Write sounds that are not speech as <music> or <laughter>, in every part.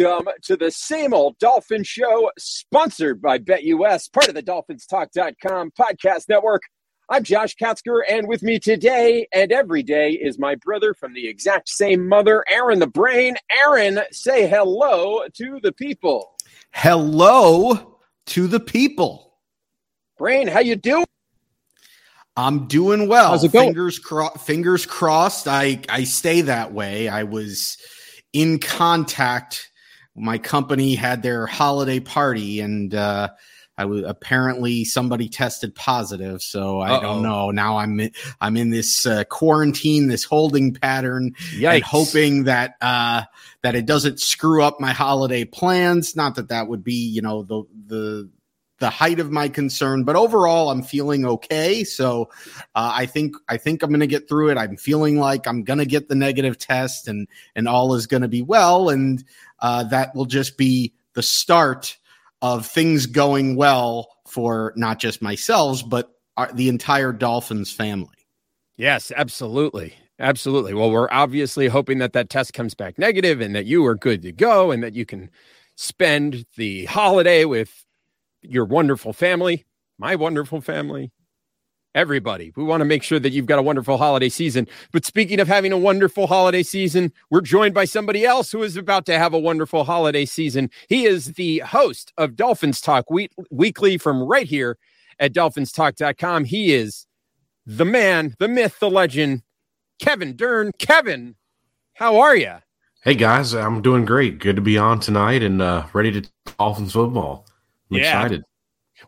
Welcome to the same old Dolphin Show, sponsored by BetUS, part of the DolphinsTalk.com podcast network. I'm Josh Katzker, and with me today and every day is my brother from the exact same mother, Aaron the Brain. Aaron, say hello to the people. Hello to the people. Brain, how you doing? I'm doing well. How's it going? Fingers, cro- fingers crossed. I I stay that way. I was in contact my company had their holiday party and uh, I was apparently somebody tested positive, so I Uh-oh. don't know. Now I'm I'm in this uh, quarantine, this holding pattern, Yikes. and hoping that uh, that it doesn't screw up my holiday plans. Not that that would be, you know, the the the height of my concern, but overall, I'm feeling okay. So uh, I think I think I'm going to get through it. I'm feeling like I'm going to get the negative test, and and all is going to be well. And uh, that will just be the start of things going well for not just myself, but our, the entire Dolphins family. Yes, absolutely. Absolutely. Well, we're obviously hoping that that test comes back negative and that you are good to go and that you can spend the holiday with your wonderful family, my wonderful family, everybody. We want to make sure that you've got a wonderful holiday season. But speaking of having a wonderful holiday season, we're joined by somebody else who is about to have a wonderful holiday season. He is the host of Dolphins Talk we- Weekly from right here at dolphinstalk.com. He is the man, the myth, the legend, Kevin Dern. Kevin, how are you? Hey guys, I'm doing great. Good to be on tonight and uh, ready to Dolphins football. I'm yeah. excited.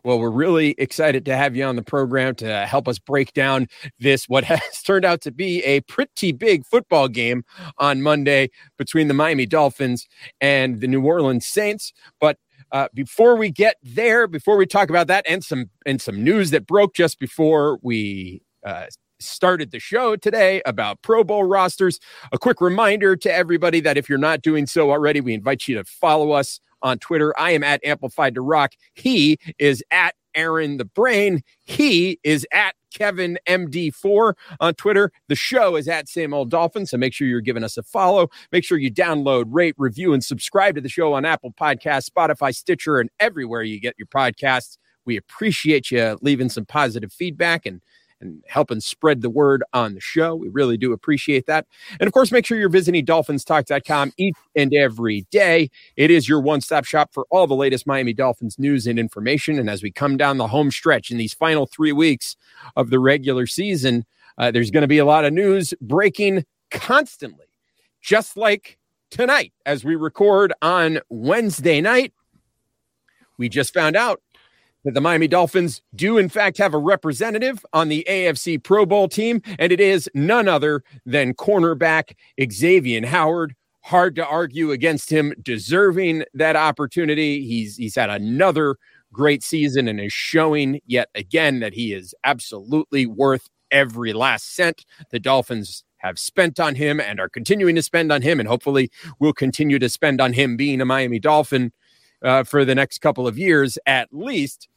Well, we're really excited to have you on the program to help us break down this, what <laughs> has turned out to be a pretty big football game on Monday between the Miami Dolphins and the New Orleans Saints. But uh, before we get there, before we talk about that and some and some news that broke just before we uh, started the show today about Pro Bowl rosters, a quick reminder to everybody that if you're not doing so already, we invite you to follow us on Twitter. I am at Amplified to Rock. He is at Aaron the Brain. He is at Kevin MD4 on Twitter. The show is at Same Old Dolphin. So make sure you're giving us a follow. Make sure you download, rate, review, and subscribe to the show on Apple Podcasts, Spotify, Stitcher, and everywhere you get your podcasts. We appreciate you leaving some positive feedback and and helping spread the word on the show. We really do appreciate that. And of course, make sure you're visiting dolphinstalk.com each and every day. It is your one stop shop for all the latest Miami Dolphins news and information. And as we come down the home stretch in these final three weeks of the regular season, uh, there's going to be a lot of news breaking constantly, just like tonight as we record on Wednesday night. We just found out that the Miami Dolphins do, in fact, have a representative on the AFC Pro Bowl team, and it is none other than cornerback Xavier Howard. Hard to argue against him deserving that opportunity. He's he's had another great season and is showing yet again that he is absolutely worth every last cent the Dolphins have spent on him and are continuing to spend on him, and hopefully will continue to spend on him being a Miami Dolphin uh, for the next couple of years at least.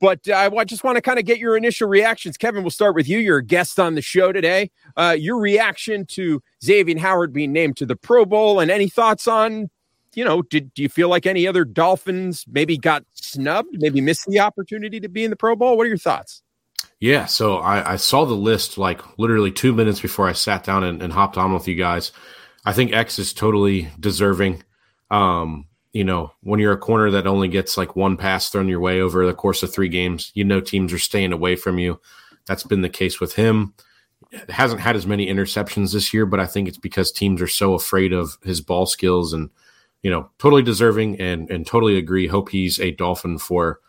But uh, I just want to kind of get your initial reactions. Kevin, we'll start with you. You're a guest on the show today. Uh, your reaction to Xavier Howard being named to the Pro Bowl, and any thoughts on, you know, did do you feel like any other Dolphins maybe got snubbed, maybe missed the opportunity to be in the Pro Bowl? What are your thoughts? Yeah, so I, I saw the list like literally two minutes before I sat down and, and hopped on with you guys. I think X is totally deserving. Um, you know, when you're a corner that only gets like one pass thrown your way over the course of three games, you know teams are staying away from you. That's been the case with him. hasn't had as many interceptions this year, but I think it's because teams are so afraid of his ball skills and you know, totally deserving and and totally agree. Hope he's a Dolphin for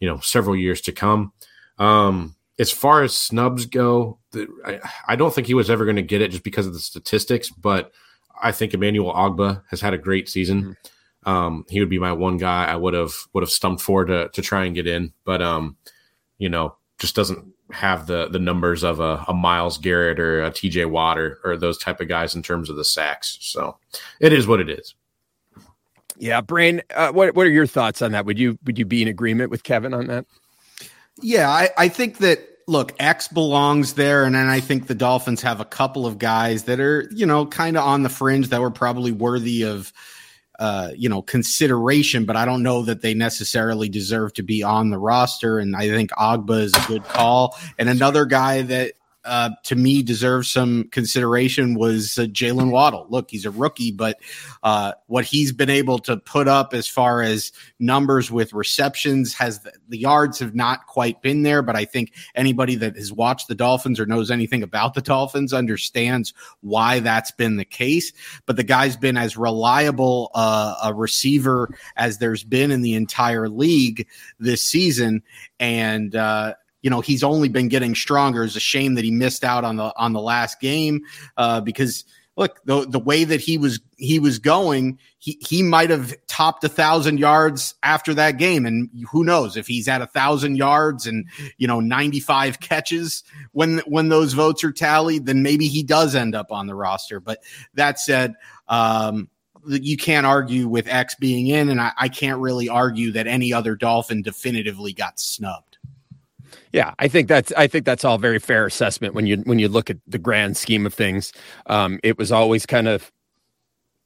you know several years to come. Um, as far as snubs go, the, I, I, don't think he was ever going to get it just because of the statistics, but I think Emmanuel Ogbah has had a great season. Mm-hmm. Um, he would be my one guy I would have would have stumped for to to try and get in, but um, you know, just doesn't have the the numbers of a, a Myles Garrett or a TJ Watt or, or those type of guys in terms of the sacks. So it is what it is. Yeah, Brain, uh, what what are your thoughts on that? Would you would you be in agreement with Kevin on that? Yeah, I, I think that look, X belongs there, and then I think the Dolphins have a couple of guys that are you know kind of on the fringe that were probably worthy of uh, you know consideration, but I don't know that they necessarily deserve to be on the roster. And I think Ogbah is a good call, and another guy that uh, to me deserves some consideration was uh, Jaylen Waddle. Look, he's a rookie, but uh, what he's been able to put up as far as numbers with receptions has the, the, yards have not quite been there. But I think anybody that has watched the Dolphins or knows anything about the Dolphins understands why that's been the case. But the guy's been as reliable uh, a receiver as there's been in the entire league this season, and uh, you know he's only been getting stronger. It's a shame that he missed out on the on the last game uh, because look the the way that he was he was going, he he might have topped a thousand yards after that game, and who knows if he's at a thousand yards and you know ninety five catches when when those votes are tallied, then maybe he does end up on the roster. But that said. Um, you can't argue with X being in, and I, I can't really argue that any other Dolphin definitively got snubbed. Yeah, I think that's I think that's all very fair assessment when you when you look at the grand scheme of things. Um, it was always kind of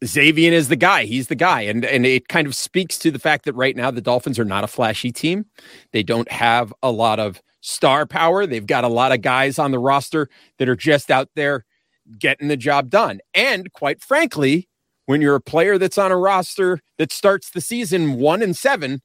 Xavier is the guy. He's the guy, and and it kind of speaks to the fact that right now the Dolphins are not a flashy team. They don't have a lot of star power. They've got a lot of guys on the roster that are just out there getting the job done. And quite frankly, when you're a player that's on a roster that starts the season one and seven,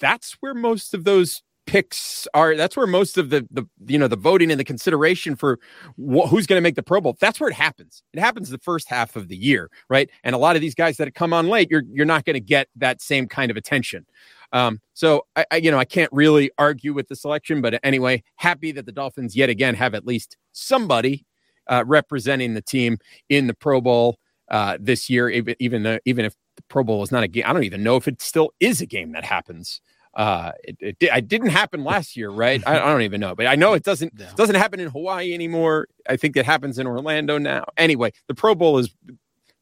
that's where most of those picks are that's where most of the the you know the voting and the consideration for wh- who's going to make the pro bowl that's where it happens. It happens the first half of the year right? And a lot of these guys that come on late you're you're not going to get that same kind of attention. Um, so I, I, you know i can't really argue with the selection but anyway happy that the dolphins yet again have at least somebody uh, representing the team in the pro bowl uh, this year even even, though, even if the pro bowl is not a game i don't even know if it still is a game that happens uh it, it, it, didn't happen last year right? I, I, don't even know but i know it doesn't no. doesn't happen in hawaii anymore. I think it happens in orlando now. Anyway the pro bowl is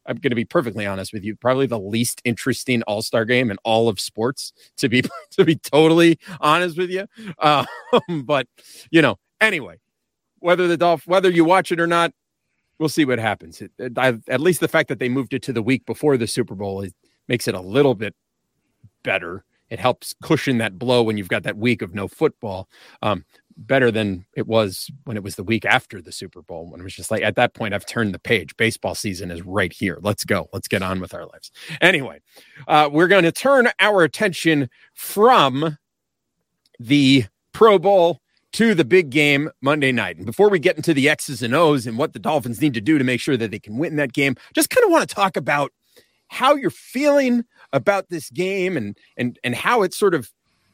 i'm going to be perfectly honest with you probably the least interesting all-star game in all of sports to be <laughs> to be totally honest with you. Uh, <laughs> but you know anyway whether the dolph whether you watch it or not we'll see what happens. It, I, at least the fact that they moved it to the week before the super bowl it makes it a little bit better it helps cushion that blow when you've got that week of no football. Um, better than it was when it was the week after the Super Bowl, when it was just like at that point, I've turned the page. Baseball season is right here. Let's go. Let's get on with our lives. Anyway, uh, we're going to turn our attention from the Pro Bowl to the big game Monday night. And before we get into the X's and O's and what the Dolphins need to do to make sure that they can win that game, just kind of want to talk about how you're feeling about this game and and and how it's sort of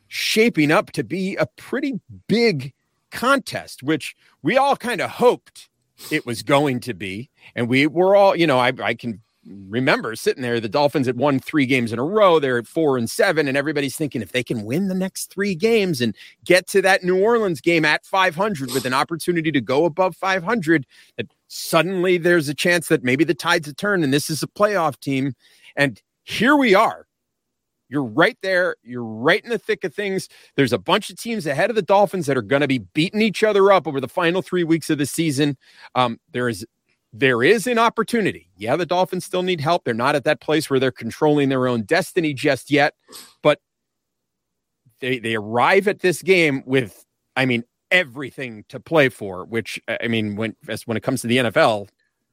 shaping up to be a pretty big contest, which we all kind of hoped it was going to be. And we were all, you know, I, I can remember sitting there, the Dolphins had won three games in a row. They're at four and seven, and everybody's thinking if they can win the next three games and get to that New Orleans game at 500 with an opportunity to go above 500, that suddenly there's a chance that maybe the tides have turned and this is a playoff team. And here we are. You're right there. You're right in the thick of things. There's a bunch of teams ahead of the Dolphins that are going to be beating each other up over the final three weeks of the season. Um, there is there is an opportunity. Yeah, the Dolphins still need help. They're not at that place where they're controlling their own destiny just yet, but they they arrive at this game with, I mean, everything to play for. Which I mean, when as when it comes to the NFL,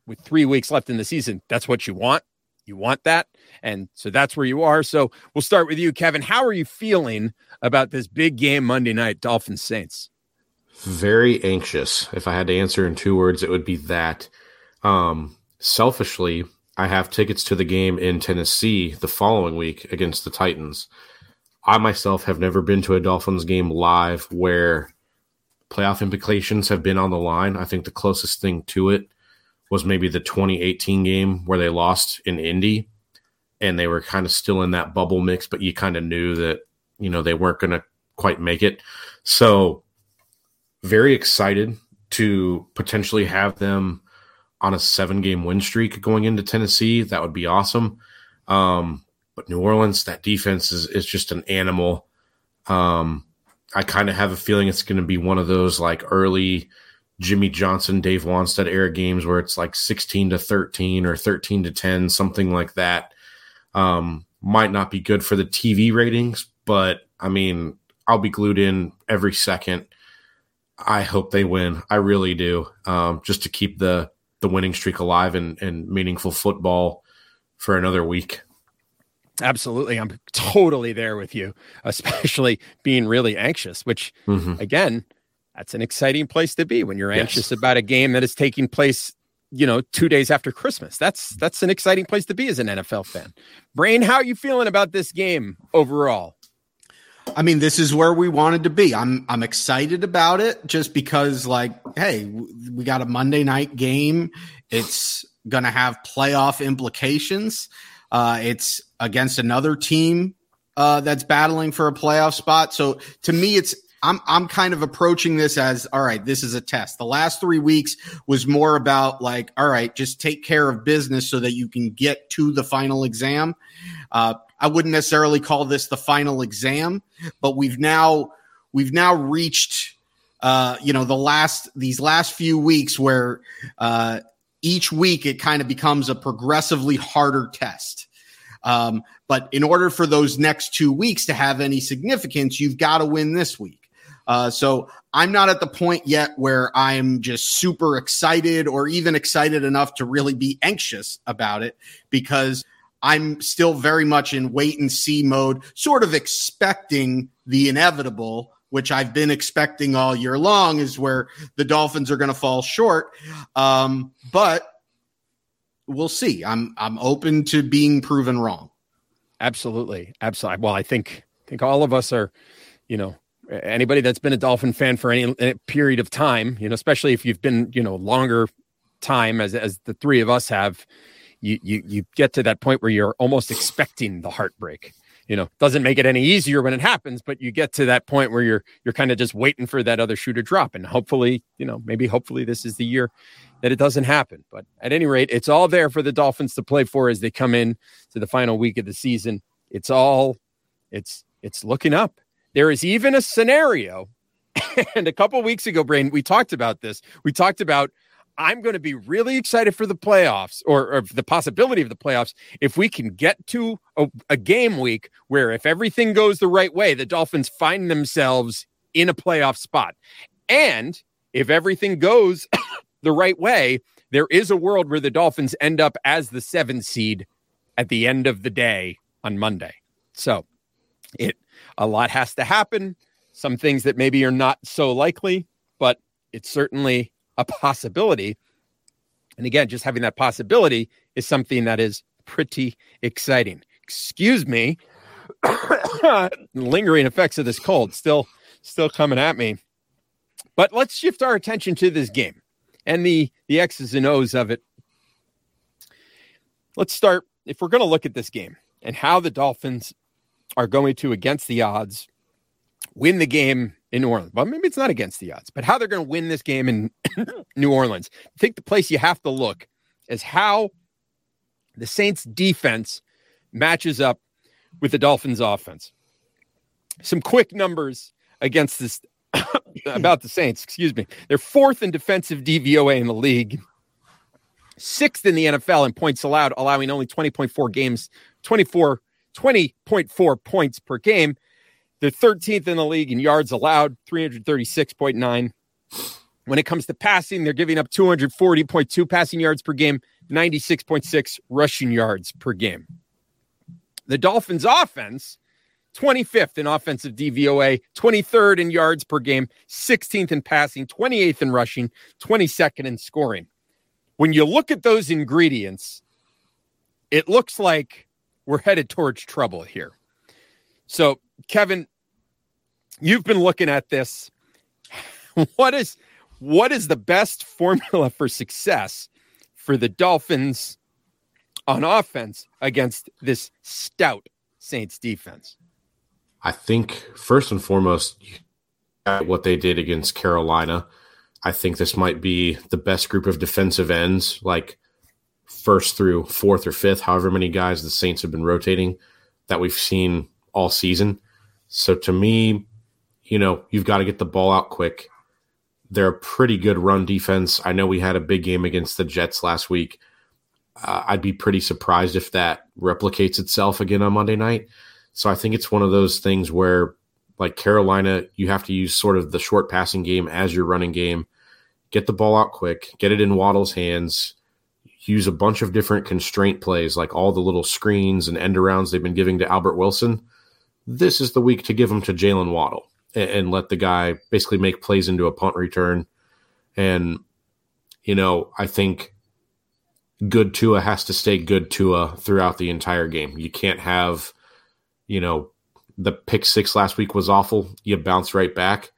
with three weeks left in the season, that's what you want. You want that. And so that's where you are. So we'll start with you, Kevin. How are you feeling about this big game Monday night, Dolphins Saints? Very anxious. If I had to answer in two words, it would be that. Um, selfishly, I have tickets to the game in Tennessee the following week against the Titans. I myself have never been to a Dolphins game live where playoff implications have been on the line. I think the closest thing to it was maybe the 2018 game where they lost in Indy and they were kind of still in that bubble mix, but you kind of knew that, you know, they weren't going to quite make it. So, very excited to potentially have them on a seven game win streak going into Tennessee. That would be awesome. Um, but New Orleans, that defense is, is just an animal. Um, I kind of have a feeling it's going to be one of those like early Jimmy Johnson, Dave Wannstedt era games where it's like 16 to 13 or 13 to 10, something like that. Um, might not be good for the TV ratings, but I mean, I'll be glued in every second. I hope they win. I really do. Um, just to keep the the winning streak alive and, and meaningful football for another week. Absolutely. I'm totally there with you, especially being really anxious, which mm-hmm. again, that's an exciting place to be when you're anxious yes. about a game that is taking place, you know, two days after Christmas. That's that's an exciting place to be as an NFL fan. Brain, how are you feeling about this game overall? I mean, this is where we wanted to be. I'm I'm excited about it just because, like, hey, we got a Monday night game. It's gonna have playoff implications. Uh, it's against another team uh, that's battling for a playoff spot. So to me, it's I'm I'm kind of approaching this as all right, this is a test. The last 3 weeks was more about like all right, just take care of business so that you can get to the final exam. Uh, I wouldn't necessarily call this the final exam, but we've now we've now reached uh, you know the last these last few weeks where uh, each week it kind of becomes a progressively harder test. Um, but in order for those next two weeks to have any significance, you've got to win this week. Uh, so I'm not at the point yet where I'm just super excited or even excited enough to really be anxious about it because I'm still very much in wait and see mode, sort of expecting the inevitable, which I've been expecting all year long, is where the Dolphins are going to fall short. Um, but we'll see. I'm I'm open to being proven wrong. Absolutely, absolutely. Well, I think I think all of us are, you know, anybody that's been a Dolphin fan for any, period of time, you know, especially if you've been, you know, longer time as as the three of us have you you you get to that point where you're almost expecting the heartbreak. You know doesn't make it any easier when it happens but you get to that point where you're you're kind of just waiting for that other shoe to drop. And hopefully you know maybe hopefully this is the year that it doesn't happen. But at any rate it's all there for the dolphins to play for as they come in to the final week of the season. It's all it's it's looking up there is even a scenario <laughs> and a couple weeks ago brain we talked about this we talked about I'm going to be really excited for the playoffs or, or, the possibility of the playoffs if we can get to a, a, game week where, if everything goes the right way, the Dolphins find themselves in a playoff spot. And if everything goes <coughs> the right way, there is a world where the Dolphins end up as the seventh seed at the end of the day on Monday. So it a lot has to happen. Some things that maybe are not so likely, but it's certainly a possibility. And again, just having that possibility is something that is pretty exciting. Excuse me. <coughs> Lingering effects of this cold still still coming at me. But let's shift our attention to this game and the the X's and O's of it. Let's start if we're going to look at this game and how the Dolphins are going to against the odds win the game in New Orleans. Well, maybe it's not against the odds, but how they're going to win this game in <coughs> New Orleans. I think the place you have to look is how the Saints defense matches up with the Dolphins offense. Some quick numbers against this <coughs> about the Saints, excuse me. They're fourth in defensive DVOA in the league, sixth in the NFL in points allowed, allowing only 20.4 games, 24 20.4 points per game. They're 13th in the league in yards allowed, 336.9. When it comes to passing, they're giving up 240.2 passing yards per game, 96.6 rushing yards per game. The Dolphins' offense 25th in offensive DVOA, 23rd in yards per game, 16th in passing, 28th in rushing, 22nd in scoring. When you look at those ingredients, it looks like we're headed towards trouble here. So, Kevin, you've been looking at this. <laughs> What is what is the best formula for success for the Dolphins on offense against this stout Saints defense? I think first and foremost, what they did against Carolina. I think this might be the best group of defensive ends, like first through fourth or fifth, however many guys the Saints have been rotating that we've seen all season. So to me, you know, you've got to get the ball out quick. They're a pretty good run defense. I know we had a big game against the Jets last week. Uh, I'd be pretty surprised if that replicates itself again on Monday night. So I think it's one of those things where, like Carolina, you have to use sort of the short passing game as your running game. Get the ball out quick, get it in Waddle's hands, use a bunch of different constraint plays, like all the little screens and end arounds they've been giving to Albert Wilson. This is the week to give them to Jaylen Waddle and, and let the guy basically make plays into a punt return. And, you know, I think good Tua has to stay good Tua throughout the entire game. You can't have you know, the pick six last week was awful. You bounce right back.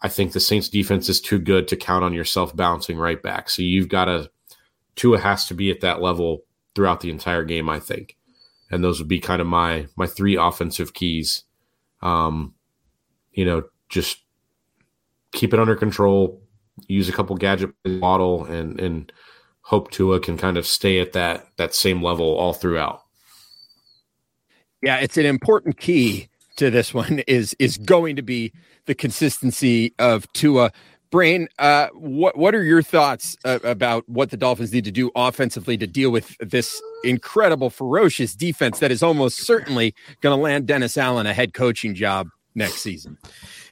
I think the Saints defense is too good to count on yourself bouncing right back. So you've got to, Tua has to be at that level throughout the entire game, I think. And those would be kind of my my three offensive keys. Um, you know, just keep it under control, use a couple gadget model and and hope Tua can kind of stay at that that same level all throughout. Yeah, it's an important key to this one is is going to be the consistency of Tua. Brain, uh, what what are your thoughts uh, about what the Dolphins need to do offensively to deal with this incredible, ferocious defense that is almost certainly going to land Dennis Allen a head coaching job next season?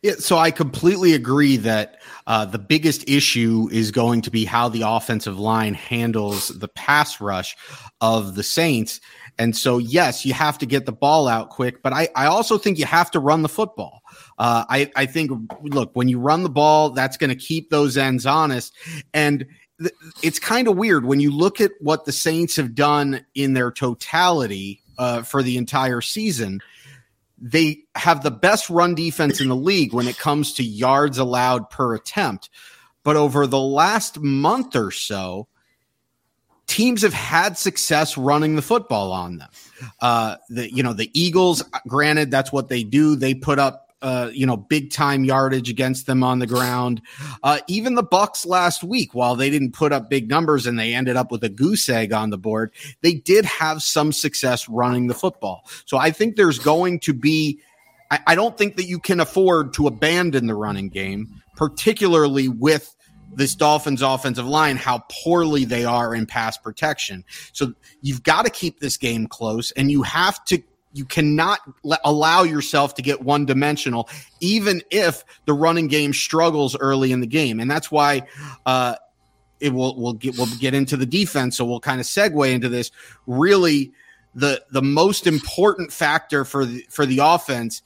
Yeah, so I completely agree that uh, the biggest issue is going to be how the offensive line handles the pass rush of the Saints. And so, yes, you have to get the ball out quick, but I, I also think you have to run the football. Uh, I, I think, look, when you run the ball, that's going to keep those ends honest. And th- it's kind of weird when you look at what the Saints have done in their totality uh, for the entire season. They have the best run defense in the league when it comes to yards allowed per attempt. But over the last month or so, teams have had success running the football on them. Uh, the you know the Eagles, granted, that's what they do. They put up uh, you know big time yardage against them on the ground. Uh, even the Bucks last week, while they didn't put up big numbers and they ended up with a goose egg on the board, they did have some success running the football. So I think there's going to be. I, I don't think that you can afford to abandon the running game, particularly with this Dolphins offensive line, how poorly they are in pass protection. So you've got to keep this game close and you have to you cannot let, allow yourself to get one dimensional, even if the running game struggles early in the game. And that's why, uh, it will, we'll get, we'll get into the defense. So we'll kind of segue into this really, the the most important factor for the for the offense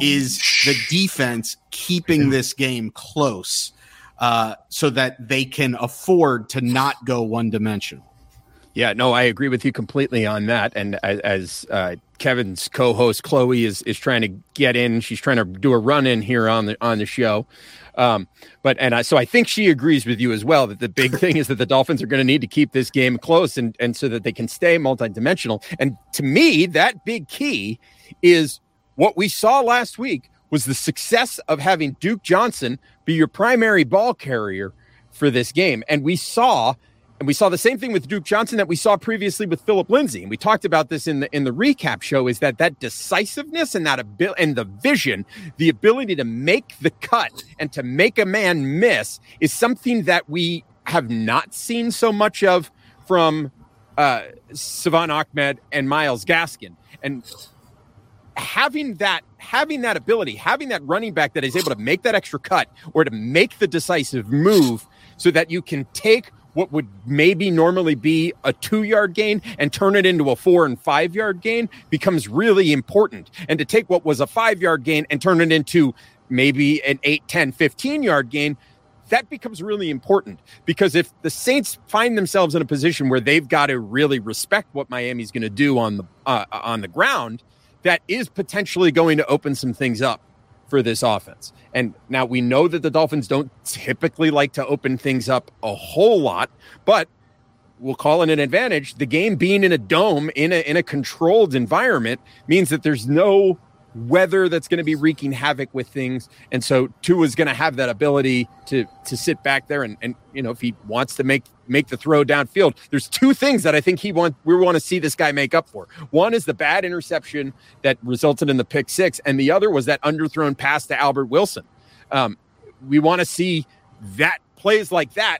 is the defense keeping this game close uh, so that they can afford to not go one dimensional. Yeah, no, I agree with you completely on that. And as, as uh, Kevin's co-host Chloe is is trying to get in, she's trying to do a run in here on the on the show. Um, but and I, so I think she agrees with you as well that the big thing is that the Dolphins are going to need to keep this game close and and so that they can stay multidimensional. And to me, that big key is what we saw last week was the success of having Duke Johnson be your primary ball carrier for this game. And we saw and we saw the same thing with Duke Johnson that we saw previously with Phillip Lindsay. And we talked about this in the in the recap show is that that decisiveness and that ability and the vision, the ability to make the cut and to make a man miss is something that we have not seen so much of from uh, Salvon Ahmed and Myles Gaskin. And having that having that ability, having that running back that is able to make that extra cut or to make the decisive move so that you can take what would maybe normally be a two yard gain and turn it into a four and five yard gain becomes really important. And to take what was a five yard gain and turn it into maybe an 8, 10, 15 yard gain, that becomes really important because if the Saints find themselves in a position where they've got to really respect what Miami's going to do on the uh, on the ground, that is potentially going to open some things up for this offense. And now we know that the Dolphins don't typically like to open things up a whole lot, but we'll call it an advantage. The game being in a dome in a in a controlled environment means that there's no weather that's going to be wreaking havoc with things. And so Tua is going to have that ability to to sit back there and and you know if he wants to make make the throw downfield, there's two things that I think he want we want to see this guy make up for. One is the bad interception that resulted in the pick six, and the other was that underthrown pass to Albert Wilson. Um, we want to see that plays like that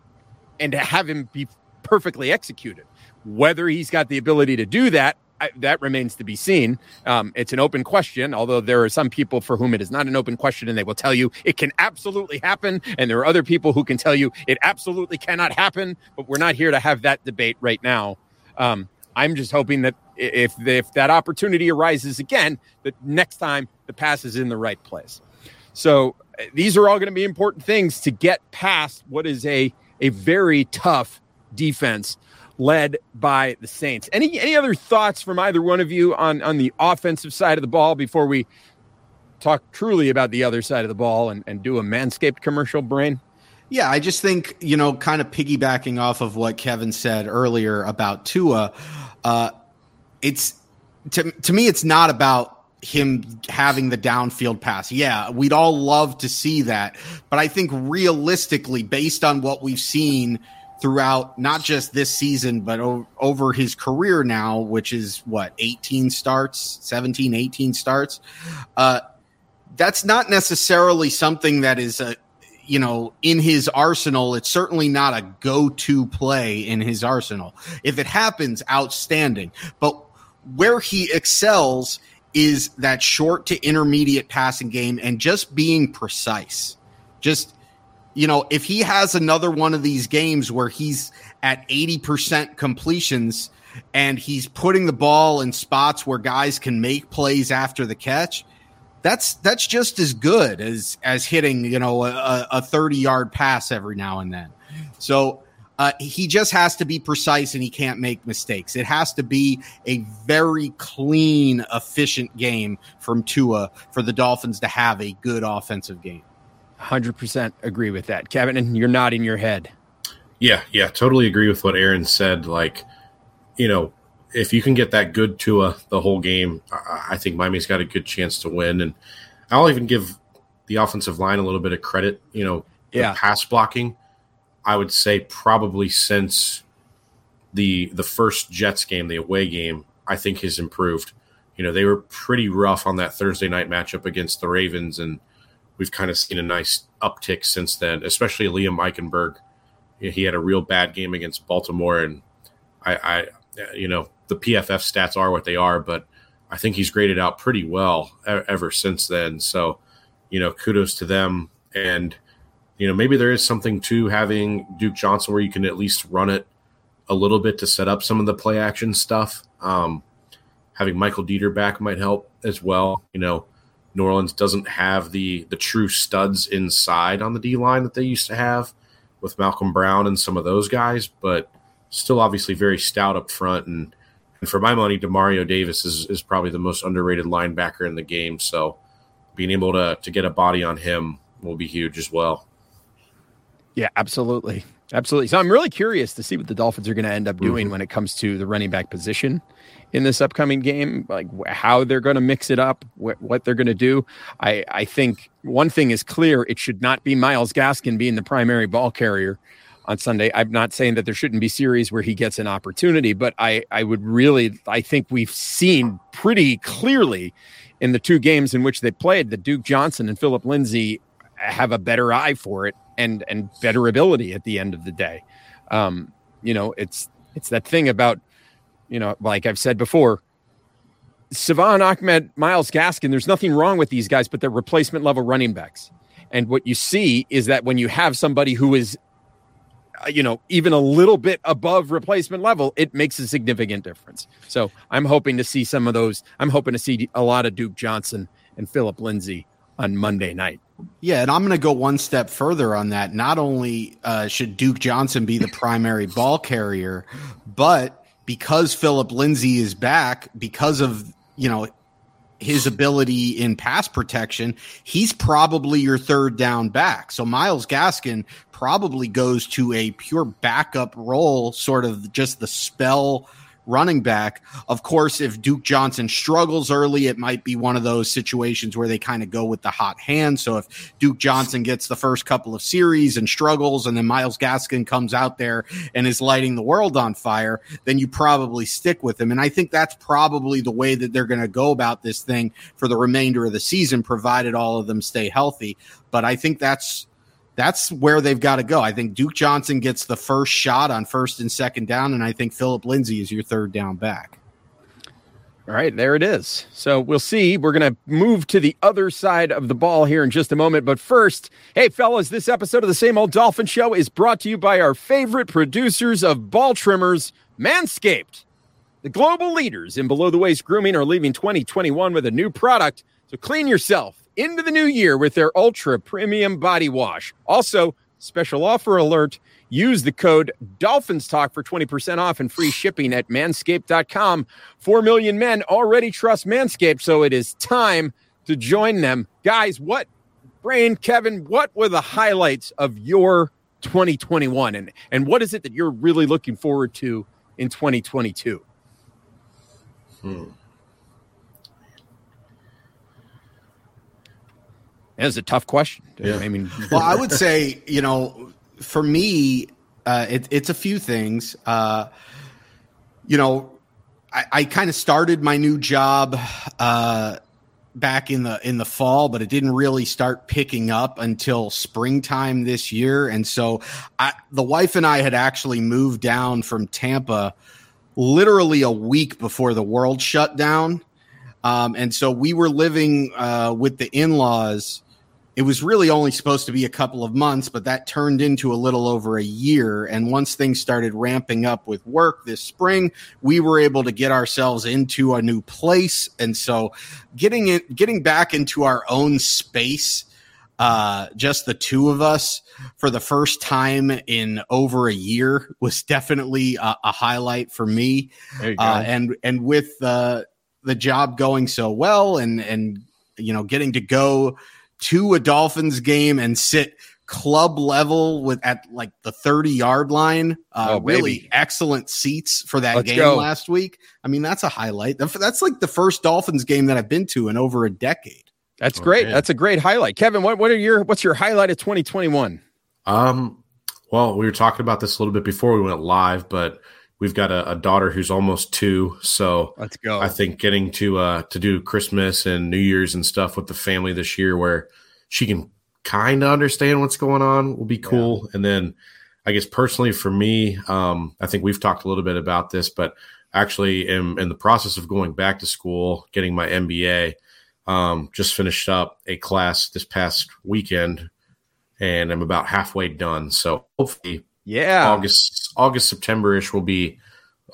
and to have him be perfectly executed. Whether he's got the ability to do that I, that remains to be seen. Um, it's an open question, although there are some people for whom it is not an open question, and they will tell you it can absolutely happen. And there are other people who can tell you it absolutely cannot happen. But we're not here to have that debate right now. Um, I'm just hoping that if if that opportunity arises again, that next time the pass is in the right place. So uh, these are all going to be important things to get past what is a a very tough defense led by the Saints. Any any other thoughts from either one of you on on the offensive side of the ball before we talk truly about the other side of the ball and, and do a manscaped commercial brain? Yeah, I just think, you know, kind of piggybacking off of what Kevin said earlier about Tua, uh, it's to, to me, it's not about him having the downfield pass. Yeah, we'd all love to see that. But I think realistically, based on what we've seen throughout not just this season but o- over his career now which is what 18 starts 17 18 starts? Uh, that's not necessarily something that is a you know in his arsenal. It's certainly not a go-to play in his arsenal. If it happens outstanding. But where he excels is that short to intermediate passing game and just being precise. Just you know, if he has another one of these games where he's at 80% completions and he's putting the ball in spots where guys can make plays after the catch, that's that's just as good as as hitting, you know, a, a 30 yard pass every now and then. So uh, he just has to be precise and he can't make mistakes. It has to be a very clean, efficient game from Tua for the Dolphins to have a good offensive game. 100% agree with that. Kevin, and you're nodding your head. Yeah, yeah, totally agree with what Aaron said. Like, you know, if you can get that good Tua the whole game, I think Miami's got a good chance to win. And I'll even give the offensive line a little bit of credit. You know, yeah. pass blocking, I would say probably since the the first Jets game, the away game, I think has improved. You know, they were pretty rough on that Thursday night matchup against the Ravens, and we've kind of seen a nice uptick since then, especially Liam Eichenberg. He had a real bad game against Baltimore, and I, I, you know, the PFF stats are what they are, but I think he's graded out pretty well ever since then. So, you know, kudos to them. And, you know, maybe there is something to having Duke Johnson where you can at least run it a little bit to set up some of the play action stuff. Um, having Michael Deiter back might help as well. You know, New Orleans doesn't have the the true studs inside on the D line that they used to have with Malcom Brown and some of those guys, but still obviously very stout up front. And, and for my money, Demario Davis is, is probably the most underrated linebacker in the game. So being able to to get a body on him will be huge as well. Yeah, absolutely. Absolutely. So I'm really curious to see what the Dolphins are going to end up doing mm-hmm. when it comes to the running back position in this upcoming game, like how they're going to mix it up, wh- what they're going to do. I, I think one thing is clear: it should not be Myles Gaskin being the primary ball carrier on Sunday. I'm not saying that there shouldn't be series where he gets an opportunity, but I, I would really, I think we've seen pretty clearly in the two games in which they played that Duke Johnson and Phillip Lindsay have a better eye for it and and better ability at the end of the day. Um, you know, it's it's that thing about you know, like I've said before, Salvon Ahmed, Myles Gaskin, there's nothing wrong with these guys, but they're replacement level running backs. And what you see is that when you have somebody who is uh, you know, even a little bit above replacement level, it makes a significant difference. So I'm hoping to see some of those. I'm hoping to see a lot of Duke Johnson and Phillip Lindsay on Monday night. Yeah, and I'm going to go one step further on that. Not only uh, should Duke Johnson be the primary <laughs> ball carrier, but because Phillip Lindsay is back, because of you know his ability in pass protection, he's probably your third down back. So Myles Gaskin probably goes to a pure backup role, sort of just the spell running back. Of course, if Duke Johnson struggles early, it might be one of those situations where they kind of go with the hot hand. So if Duke Johnson gets the first couple of series and struggles, and then Myles Gaskin comes out there and is lighting the world on fire, then you probably stick with him. And I think that's probably the way that they're going to go about this thing for the remainder of the season, provided all of them stay healthy. But I think that's that's where they've got to go. I think Duke Johnson gets the first shot on first and second down, and I think Phillip Lindsay is your third down back. All right, there it is. So we'll see. We're going to move to the other side of the ball here in just a moment. But first, hey, fellas, this episode of the Same Old Dolphin Show is brought to you by our favorite producers of ball trimmers, Manscaped. The global leaders in below the waist grooming are leaving 2021 with a new product. So clean yourself into the new year with their ultra premium body wash. Also, special offer alert use the code Dolphins Talk for 20% off and free shipping at manscaped.com. 4 million men already trust Manscaped, so it is time to join them. Guys, what, Brain, Kevin, what were the highlights of your 2021 and, and what is it that you're really looking forward to in 2022? Hmm. That's a tough question. Yeah. I mean, <laughs> well, I would say, you know, for me, uh, it, it's a few things. Uh, you know, I, I kind of started my new job uh, back in the in the fall, but it didn't really start picking up until springtime this year. And so, I, the wife and I had actually moved down from Tampa literally a week before the world shut down. Um, and so we were living uh, with the in laws. It was really only supposed to be a couple of months, but that turned into a little over a year. And once things started ramping up with work this spring, we were able to get ourselves into a new place. And so getting it, getting back into our own space, uh, just the two of us for the first time in over a year was definitely a, a highlight for me. Uh, and, and with, uh, the job going so well and and you know getting to go to a Dolphins game and sit club level with at like the 30 yard line. Uh, oh, really excellent seats for that Let's game go. last week. I mean, that's a highlight. That's like the first Dolphins game that I've been to in over a decade. That's oh, great. Man. That's a great highlight. Kevin, what, what are your what's your highlight of 2021? Um, well, we were talking about this a little bit before we went live, but We've got a, a, daughter who's almost two, so let's go. I think getting to uh, to do Christmas and New Year's and stuff with the family this year, where she can kind of understand what's going on, will be cool. Yeah. And then, I guess personally for me, um, I think we've talked a little bit about this, but actually, am in the process of going back to school, getting my MBA. Um, just finished up a class this past weekend, and I'm about halfway done. So hopefully yeah. August, August, September ish will be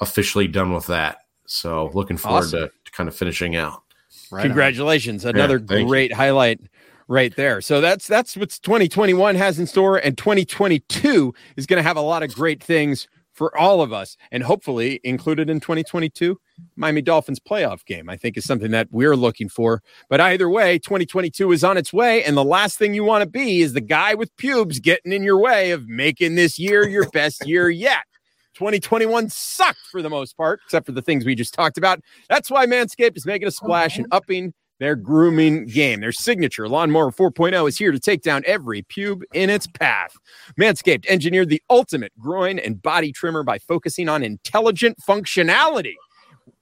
officially done with that. So looking forward awesome. to, to, kind of finishing out. Right Congratulations. On. Another yeah, great you. highlight right there. So that's that's what 2021 has in store and 2022 is going to have a lot of great things for all of us and hopefully included in 2022 Miami Dolphins playoff game I think is something that we're looking for. But either way 2022 is on its way and the last thing you want to be is the guy with pubes getting in your way of making this year your <laughs> best year yet. 2021 sucked for the most part except for the things we just talked about. That's why Manscaped is making a splash and upping their grooming game. Their signature Lawnmower 4.0 is here to take down every pube in its path. Manscaped engineered the ultimate groin and body trimmer by focusing on intelligent functionality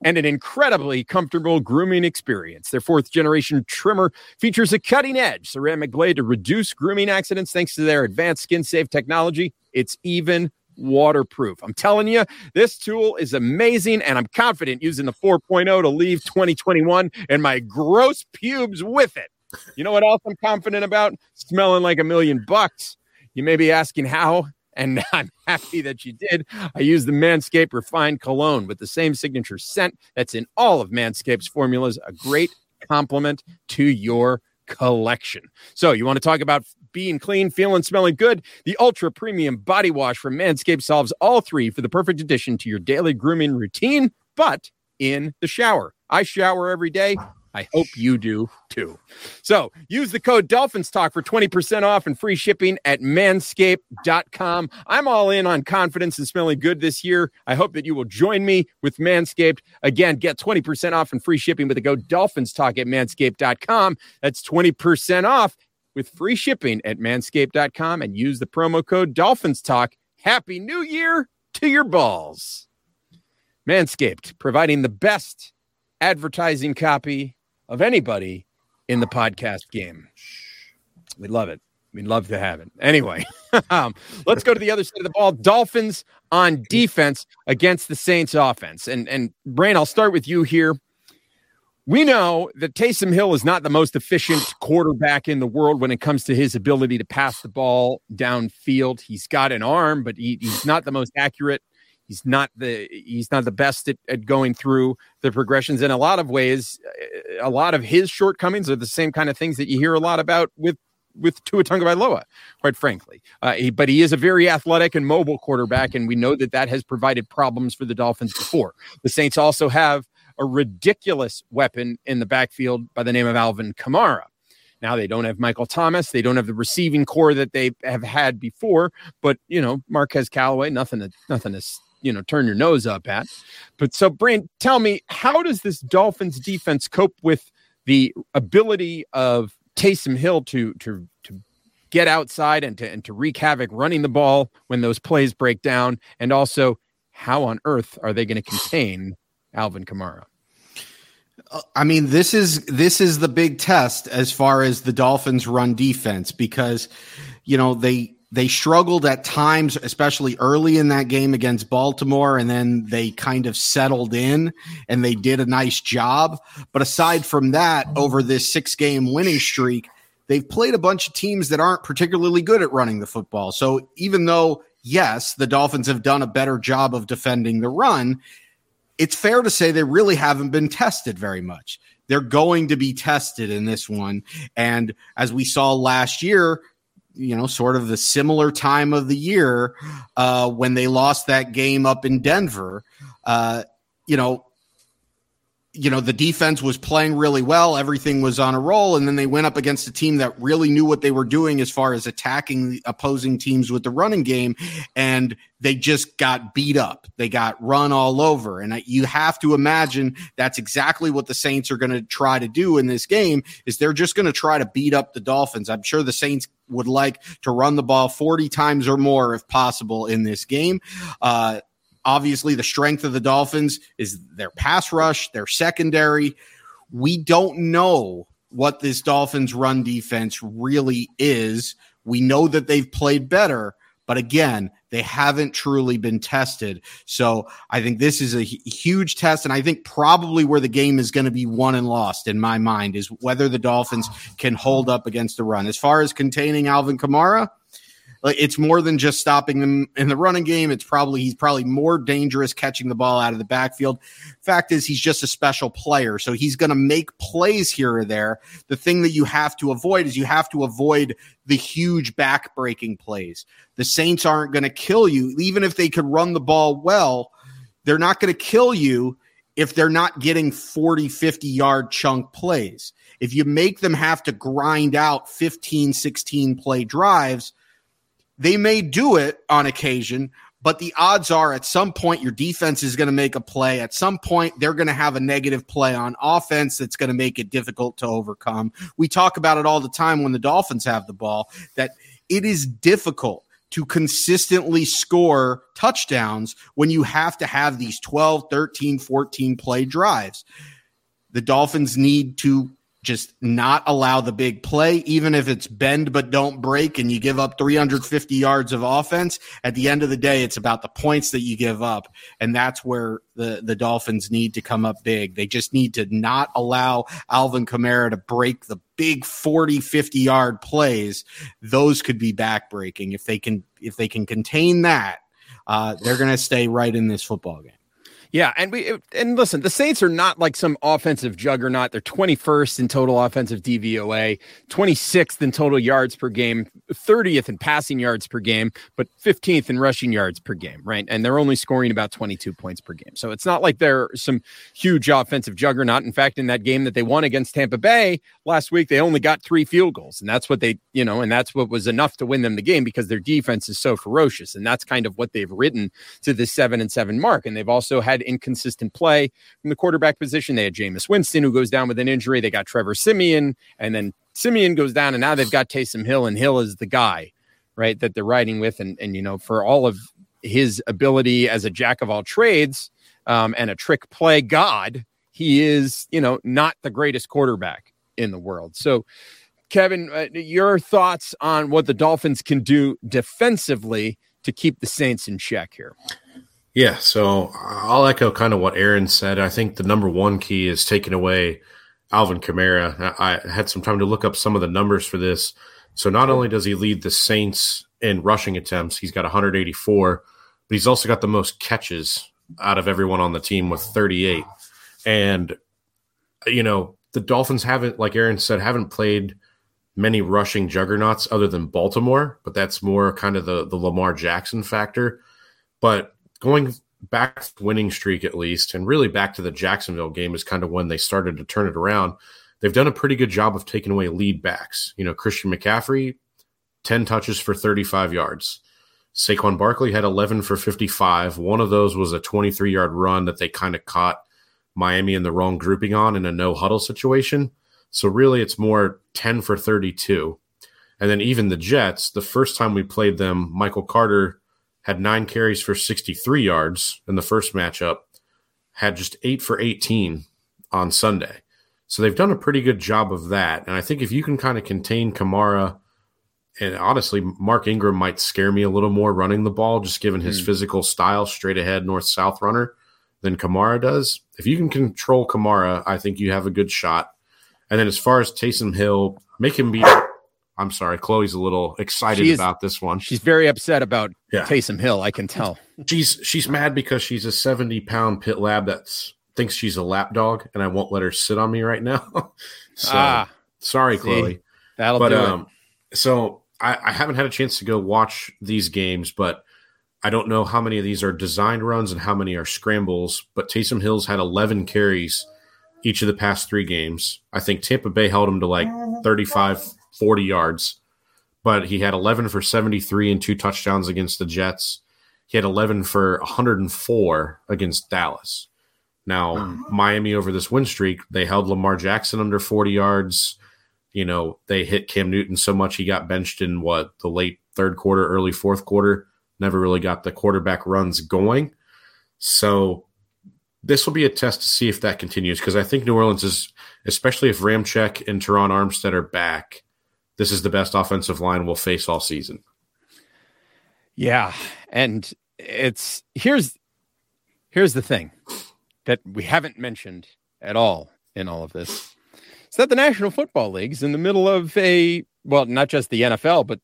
and an incredibly comfortable grooming experience. Their fourth generation trimmer features a cutting edge ceramic blade to reduce grooming accidents thanks to their advanced skin safe technology. It's even waterproof. I'm telling you, this tool is amazing, and I'm confident using the 4.0 to leave 2021 and my gross pubes with it. You know what else I'm confident about? Smelling like a million bucks. You may be asking how and <laughs> I'm happy that you did. I use the Manscaped Refined Cologne with the same signature scent that's in all of Manscaped's formulas, a great complement to your collection. So, you want to talk about being clean, feeling, smelling good? The ultra premium body wash from Manscaped solves all three for the perfect addition to your daily grooming routine, but in the shower. I shower every day. I hope you do too. So use the code Dolphins Talk for 20% off and free shipping at manscaped.com. I'm all in on confidence and smelling good this year. I hope that you will join me with Manscaped. Again, get 20% off and free shipping with the code Dolphins Talk at manscaped.com. That's 20% off with free shipping at manscaped.com and use the promo code Dolphins Talk. Happy New Year to your balls. Manscaped, providing the best advertising copy of anybody in the podcast game. We love it. We'd love to have it. Anyway, <laughs> um, let's go to the other side of the ball. Dolphins on defense against the Saints offense. And and Brain, I'll start with you here. We know that Taysom Hill is not the most efficient quarterback in the world when it comes to his ability to pass the ball downfield. He's got an arm, but he, he's not the most accurate He's not the he's not the best at, at going through the progressions. In a lot of ways, a lot of his shortcomings are the same kind of things that you hear a lot about with with Tua Tagovailoa, quite frankly. Uh, he, but he is a very athletic and mobile quarterback, and we know that that has provided problems for the Dolphins before. The Saints also have a ridiculous weapon in the backfield by the name of Alvin Kamara. Now they don't have Michael Thomas. They don't have the receiving core that they have had before. But you know, Marquez Callaway, nothing to nothing to you know turn your nose up at. But so, Brain, tell me, how does this Dolphins defense cope with the ability of Taysom Hill to to to get outside and to and to wreak havoc running the ball when those plays break down, and also how on earth are they going to contain Alvin Kamara? Uh, I mean, this is this is the big test as far as the Dolphins run defense because you know they they struggled at times, especially early in that game against Baltimore, and then they kind of settled in and they did a nice job. But aside from that, over this six game winning streak, they've played a bunch of teams that aren't particularly good at running the football. So even though, yes, the Dolphins have done a better job of defending the run, it's fair to say they really haven't been tested very much. They're going to be tested in this one. And as we saw last year, you know, sort of the similar time of the year uh, when they lost that game up in Denver. Uh, you know, you know, the defense was playing really well. Everything was on a roll. And then they went up against a team that really knew what they were doing as far as attacking the opposing teams with the running game. And they just got beat up. They got run all over. And you have to imagine that's exactly what the Saints are going to try to do in this game is they're just going to try to beat up the Dolphins. I'm sure the Saints would like to run the ball 40 times or more if possible in this game. Uh, Obviously, the strength of the Dolphins is their pass rush, their secondary. We don't know what this Dolphins run defense really is. We know that they've played better, but again, they haven't truly been tested. So I think this is a huge test. And I think probably where the game is going to be won and lost in my mind is whether the Dolphins can hold up against the run. As far as containing Alvin Kamara, like it's more than just stopping them in the running game. It's probably he's probably more dangerous catching the ball out of the backfield. Fact is, he's just a special player, so he's going to make plays here or there. The thing that you have to avoid is you have to avoid the huge back-breaking plays. The Saints aren't going to kill you, even if they could run the ball well. They're not going to kill you if they're not getting 40, 50 yard chunk plays. If you make them have to grind out 15, 16 play drives, they may do it on occasion, but the odds are at some point your defense is going to make a play. At some point, they're going to have a negative play on offense that's going to make it difficult to overcome. We talk about it all the time when the Dolphins have the ball that it is difficult to consistently score touchdowns when you have to have these 12, 13, 14 play drives. The Dolphins need to just not allow the big play, even if it's bend but don't break and you give up 350 yards of offense. At the end of the day, it's about the points that you give up. And that's where the, the Dolphins need to come up big. They just need to not allow Alvin Kamara to break the big 40, 50 yard plays. Those could be backbreaking. If they can, if they can contain that, uh, they're going to stay right in this football game. Yeah, and we and listen, the Saints are not like some offensive juggernaut. They're 21st in total offensive DVOA, 26th in total yards per game, 30th in passing yards per game, but 15th in rushing yards per game, right? And they're only scoring about 22 points per game. So it's not like they're some huge offensive juggernaut. In fact, in that game that they won against Tampa Bay last week, they only got 3 field goals, and that's what they, you know, and that's what was enough to win them the game because their defense is so ferocious, and that's kind of what they've written to the 7 and 7 mark. And they've also had had inconsistent play from the quarterback position. They had Jameis Winston, who goes down with an injury. They got Trevor Siemian, and then Siemian goes down, and now they've got Taysom Hill, and Hill is the guy, right, that they're riding with. And, and you know, for all of his ability as a jack of all trades um, and a trick play god, he is, you know, not the greatest quarterback in the world. So, Kevin, uh, your thoughts on what the Dolphins can do defensively to keep the Saints in check here? Yeah, so I'll echo kind of what Aaron said. I think the number one key is taking away Alvin Kamara. I had some time to look up some of the numbers for this. So not only does he lead the Saints in rushing attempts, he's got 184, but he's also got the most catches out of everyone on the team with 38. And you know, the Dolphins haven't, like Aaron said, haven't played many rushing juggernauts other than Baltimore, but that's more kind of the the Lamar Jackson factor. But going back winning streak at least, and really back to the Jacksonville game is kind of when they started to turn it around. They've done a pretty good job of taking away lead backs. You know, Christian McCaffrey, 10 touches for 35 yards. Saquon Barkley had 11 for 55. One of those was a 23 yard run that they kind of caught Miami in the wrong grouping on in a no huddle situation. So really, it's more 10 for 32. And then even the Jets, the first time we played them, Michael Carter had nine carries for 63 yards in the first matchup, had just eight for 18 on Sunday. So they've done a pretty good job of that. And I think if you can kind of contain Kamara, and honestly, Mark Ingram might scare me a little more running the ball, just given his mm. physical style, straight ahead, north south runner, than Kamara does. If you can control Kamara, I think you have a good shot. And then as far as Taysom Hill, make him be I'm sorry, Chloe's a little excited is, about this one. She's very upset about yeah. Taysom Hill. I can tell. she's she's mad because she's a 70 pound pit lab that thinks she's a lap dog, and I won't let her sit on me right now. <laughs> so ah, sorry, see, Chloe. That'll but, do um, it. So I, I haven't had a chance to go watch these games, but I don't know how many of these are designed runs and how many are scrambles. But Taysom Hill's had 11 carries each of the past three games. I think Tampa Bay held him to like 35 40 yards, but he had 11 for 73 and two touchdowns against the Jets. He had 11 for 104 against Dallas. Now, mm. Miami over this win streak, they held Lamar Jackson under 40 yards. You know, they hit Cam Newton so much he got benched in what the late third quarter, early fourth quarter. Never really got the quarterback runs going. So this will be a test to see if that continues because I think New Orleans is, especially if Ramczyk and Terron Armstead are back, this is the best offensive line we'll face all season. Yeah, and it's here's here's the thing that we haven't mentioned at all in all of this. It's that the National Football League is in the middle of a well, not just the NFL, but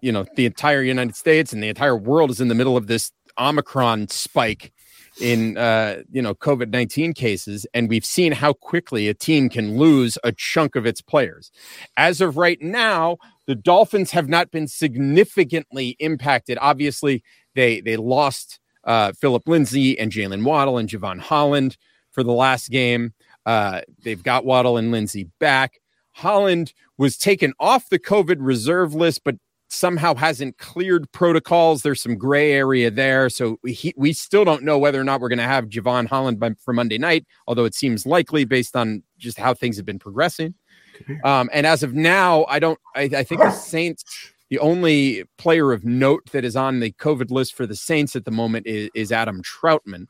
you know, the entire United States and the entire world is in the middle of this Omicron spike in uh, you know COVID nineteen cases, and we've seen how quickly a team can lose a chunk of its players. As of right now, the Dolphins have not been significantly impacted. Obviously, they they lost uh, Phillip Lindsay and Jaylen Waddle and Jevon Holland for the last game. Uh, they've got Waddle and Lindsay back. Holland was taken off the COVID reserve list, but somehow hasn't cleared protocols. There's some gray area there. So we, we still don't know whether or not we're going to have Jevon Holland by, for Monday night, although it seems likely based on just how things have been progressing. Um, and as of now, I don't, I, I think the <sighs> Saints, the only player of note that is on the COVID list for the Saints at the moment is, is Adam Trautman.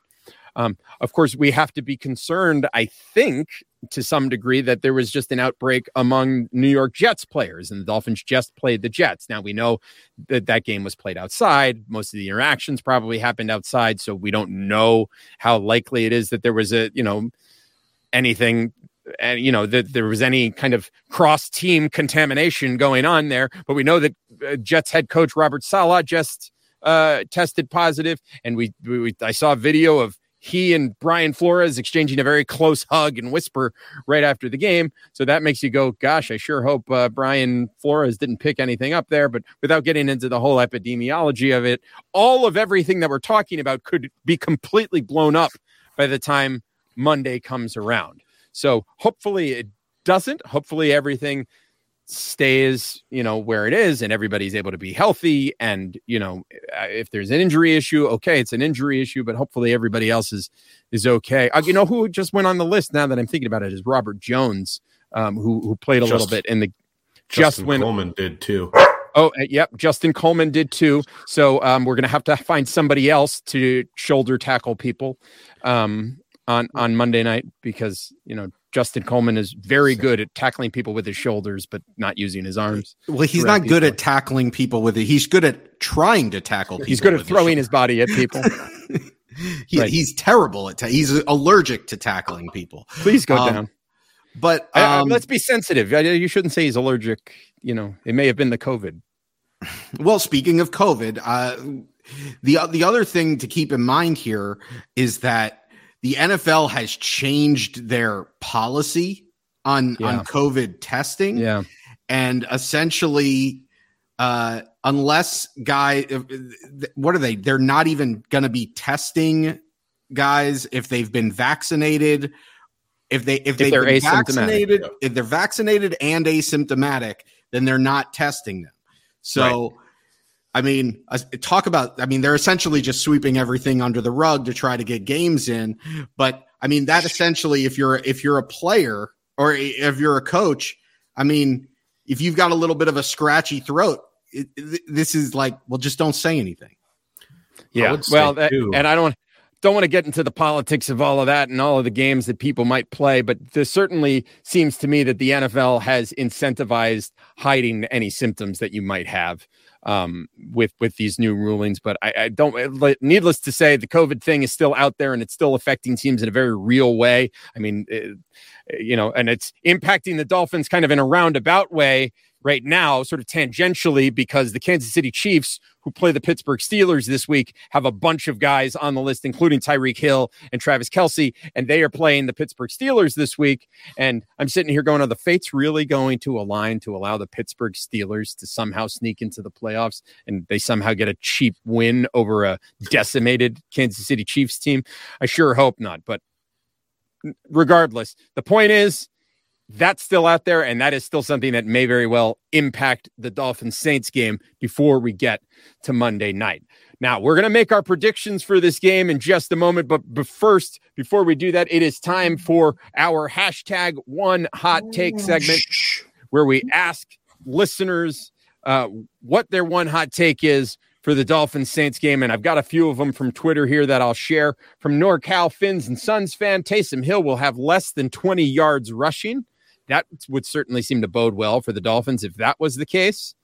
Um, of course, we have to be concerned, I think, to some degree that there was just an outbreak among New York Jets players, and the Dolphins just played the Jets. Now we know that that game was played outside. Most of the interactions probably happened outside, so we don't know how likely it is that there was a you know anything and you know that there was any kind of cross team contamination going on there. But we know that uh, Jets head coach Robert Saleh just uh, tested positive, and we, we I saw a video of he and Brian Flores exchanging a very close hug and whisper right after the game. So that makes you go, gosh, I sure hope uh, Brian Flores didn't pick anything up there. But without getting into the whole epidemiology of it, all of everything that we're talking about could be completely blown up by the time Monday comes around. So hopefully it doesn't. Hopefully everything stays, you know, where it is and everybody's able to be healthy. And, you know, if there's an injury issue, okay, it's an injury issue, but hopefully everybody else is is okay. Uh, you know, who just went on the list now that I'm thinking about it is Robert Jones, um, who who played a just, little bit in the Justin just when Coleman did too. Oh, uh, yep. Justin Coleman did too. So um, we're going to have to find somebody else to shoulder tackle people. Um, on on Monday night because you know Justin Coleman is very good at tackling people with his shoulders, but not using his arms. Well, he's not good at tackling people with it. He's good at trying to tackle. He's good at throwing his, his, body at people. <laughs> he, right. He's terrible at. Ta- he's allergic to tackling people. Please go um, down. But um, let's be sensitive. You shouldn't say he's allergic. You know, it may have been the COVID. <laughs> Well, speaking of COVID, uh, the the other thing to keep in mind here is that the NFL has changed their policy on yeah. on COVID testing. Yeah. And essentially uh unless guy what are they? They're not even going to be testing guys if they've been vaccinated if they if, if they're been vaccinated if they're vaccinated and asymptomatic then they're not testing them. So right. I mean, talk about, I mean, they're essentially just sweeping everything under the rug to try to get games in. But I mean, that essentially, if you're, if you're a player or if you're a coach, I mean, if you've got a little bit of a scratchy throat, it, this is like, well, just don't say anything. Yeah. Well, that, and I don't, don't want to get into the politics of all of that and all of the games that people might play, but there certainly seems to me that the NFL has incentivized hiding any symptoms that you might have um, with with these new rulings. But I, I, don't. Eh, needless to say, the COVID thing is still out there, and it's still affecting teams in a very real way. I mean, it, you know, and it's impacting the Dolphins kind of in a roundabout way right now, sort of tangentially, because the Kansas City Chiefs, who play the Pittsburgh Steelers this week, have a bunch of guys on the list, including Tyreek Hill and Travis Kelce, and they are playing the Pittsburgh Steelers this week. And I'm sitting here going, are the fates really going to align to allow the Pittsburgh Steelers to somehow sneak into the playoffs and they somehow get a cheap win over a decimated Kansas City Chiefs team? I sure hope not. But regardless, the point is, that's still out there, and that is still something that may very well impact the Dolphins Saints game before we get to Monday night. Now, we're going to make our predictions for this game in just a moment, but, but first, before we do that, it is time for our hashtag one hot take segment where we ask listeners uh, what their one hot take is for the Dolphins Saints game. And I've got a few of them from Twitter here that I'll share. From NorCal Fins and Suns fan, Taysom Hill will have less than 20 yards rushing that would certainly seem to bode well for the Dolphins if that was the case.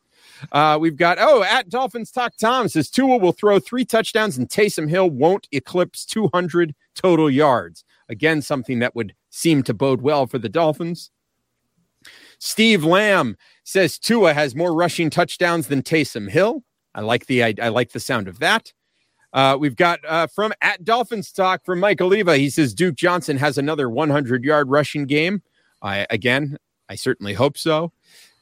Uh, we've got, oh, at Dolphins Talk Tom says Tua will throw three touchdowns and Taysom Hill won't eclipse 200 total yards. Again, something that would seem to bode well for the Dolphins. Steve Lamb says Tua has more rushing touchdowns than Taysom Hill. I like the I, I like the sound of that. Uh, we've got uh, from at Dolphins Talk from Mike Oliva. He says Duke Johnson has another 100 yard rushing game. I again, I certainly hope so.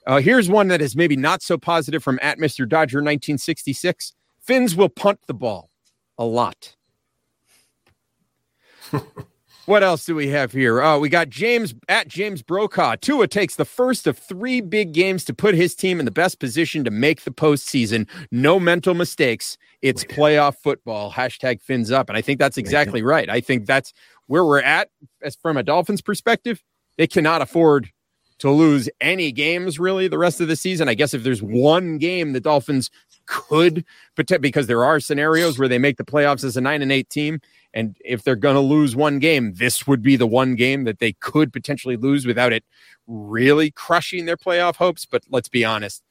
Uh, here's one that is maybe not so positive from at Mr. Dodger 1966. Fins will punt the ball a lot. <laughs> what else do we have here? Oh, we got James at James Brokaw. Tua takes the first of three big games to put his team in the best position to make the postseason. No mental mistakes. It's playoff football. Hashtag fins up. And I think that's exactly right. I think that's where we're at as from a Dolphins perspective they cannot afford to lose any games really the rest of the season. I guess if there's one game the Dolphins could protect because there are scenarios where they make the playoffs as a nine and eight team And if they're going to lose one game, this would be the one game that they could potentially lose without it really crushing their playoff hopes. But let's be honest,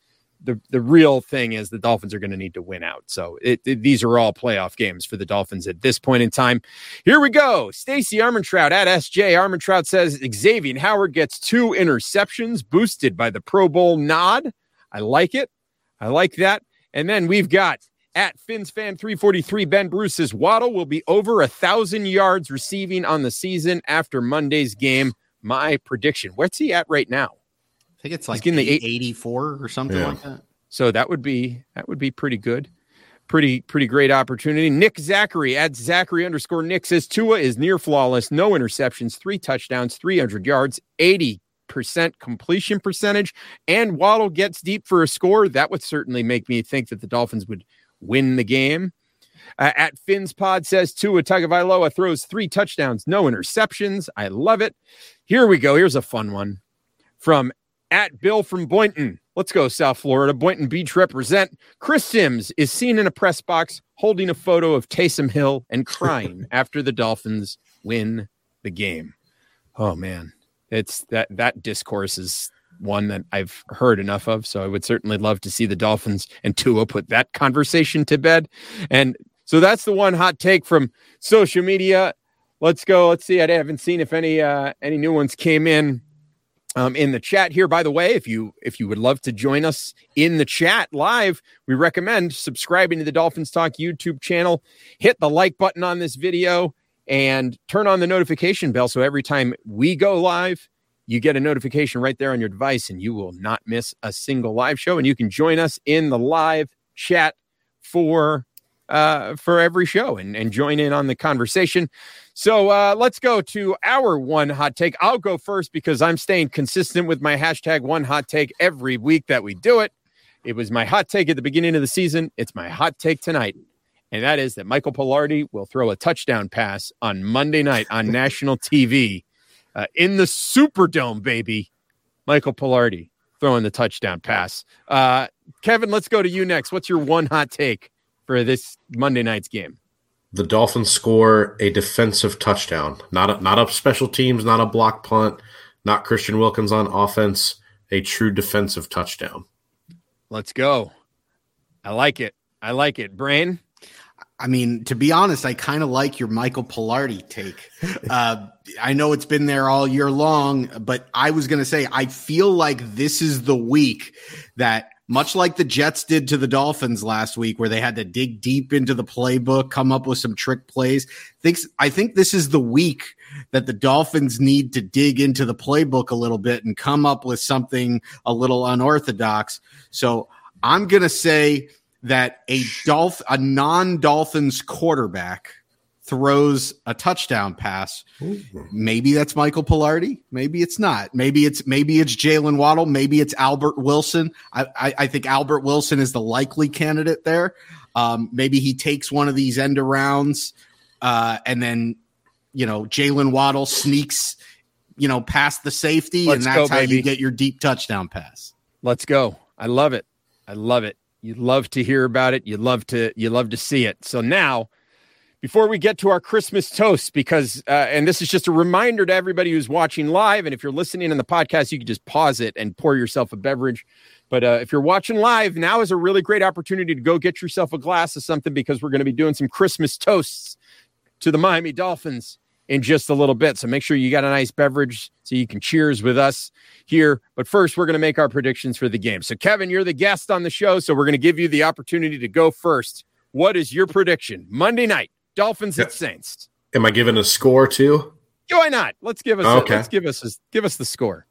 the the real thing is the Dolphins are going to need to win out. So it, it, these are all playoff games for the Dolphins at this point in time. Here we go. Stacy Armentrout at SJ Armentrout says Xavier Howard gets two interceptions boosted by the Pro Bowl nod. I like it. I like that. And then we've got at Fins Fan 343, Ben Bruce says Waddle will be over a thousand yards receiving on the season after Monday's game. My prediction. What's he at right now? I think it's like getting the 84 or something yeah. like that. So that would be that would be pretty good. Pretty, pretty great opportunity. Nick Zachary at Zachary underscore Nick says Tua is near flawless, no interceptions, three touchdowns, 300 yards, 80 percent completion percentage, and Waddle gets deep for a score. That would certainly make me think that the Dolphins would win the game. Uh, at Finn's Pod says Tua Tagovailoa throws three touchdowns, no interceptions. I love it. Here we go. Here's a fun one from at Bill from Boynton. Let's go, South Florida. Boynton Beach represent. Chris Sims is seen in a press box holding a photo of Taysom Hill and crying <laughs> after the Dolphins win the game. Oh man, it's that that discourse is one that I've heard enough of. So I would certainly love to see the Dolphins and Tua put that conversation to bed. And so that's the one hot take from social media. Let's go. Let's see. I haven't seen if any uh, any new ones came in um, in the chat here. By the way, if you if you would love to join us in the chat live, we recommend subscribing to the Dolphins Talk YouTube channel. Hit the like button on this video and turn on the notification bell so every time we go live, you get a notification right there on your device and you will not miss a single live show. And you can join us in the live chat for uh, for every show and, and join in on the conversation. So uh, let's go to our one hot take. I'll go first because I'm staying consistent with my hashtag one hot take every week that we do it. It was my hot take at the beginning of the season. It's my hot take tonight. And that is that Michael Palardy will throw a touchdown pass on Monday night on <laughs> national TV uh, in the Superdome, baby. Michael Palardy throwing the touchdown pass. Uh, Kevin, let's go to you next. What's your one hot take for this Monday night's game? The Dolphins score a defensive touchdown, not a, not a special teams, not a block punt, not Christian Wilkins on offense, a true defensive touchdown. Let's go. I like it. I like it. Brain. I mean, to be honest, I kind of like your Michael Palardy take. <laughs> Uh, I know it's been there all year long, but I was going to say, I feel like this is the week that much like the Jets did to the Dolphins last week, where they had to dig deep into the playbook, come up with some trick plays. Thinks I think this is the week that the Dolphins need to dig into the playbook a little bit and come up with something a little unorthodox. So I'm gonna say that a Dolph a non-Dolphins quarterback throws a touchdown pass. Ooh. Maybe that's Michael Palardy. Maybe it's not. Maybe it's maybe it's Jaylen Waddle. Maybe it's Albert Wilson. I, I, I, think Albert Wilson is the likely candidate there. Um, maybe he takes one of these end arounds, uh, and then you know Jaylen Waddle sneaks, you know, past the safety, Let's and that's go, how baby. you get your deep touchdown pass. Let's go. I love it. I love it. You love to hear about it. You love to you love to see it. So now before we get to our Christmas toast, because, uh, and this is just a reminder to everybody who's watching live. And if you're listening in the podcast, you can just pause it and pour yourself a beverage. But uh, if you're watching live, now is a really great opportunity to go get yourself a glass of something because we're going to be doing some Christmas toasts to the Miami Dolphins in just a little bit. So make sure you got a nice beverage so you can cheers with us here. But first, we're going to make our predictions for the game. So, Kevin, you're the guest on the show. So we're going to give you the opportunity to go first. What is your prediction Monday night? Dolphins yeah. at Saints. Am I giving a score too? Why not? Let's give us. Okay. A, let's give us. A, give us the score.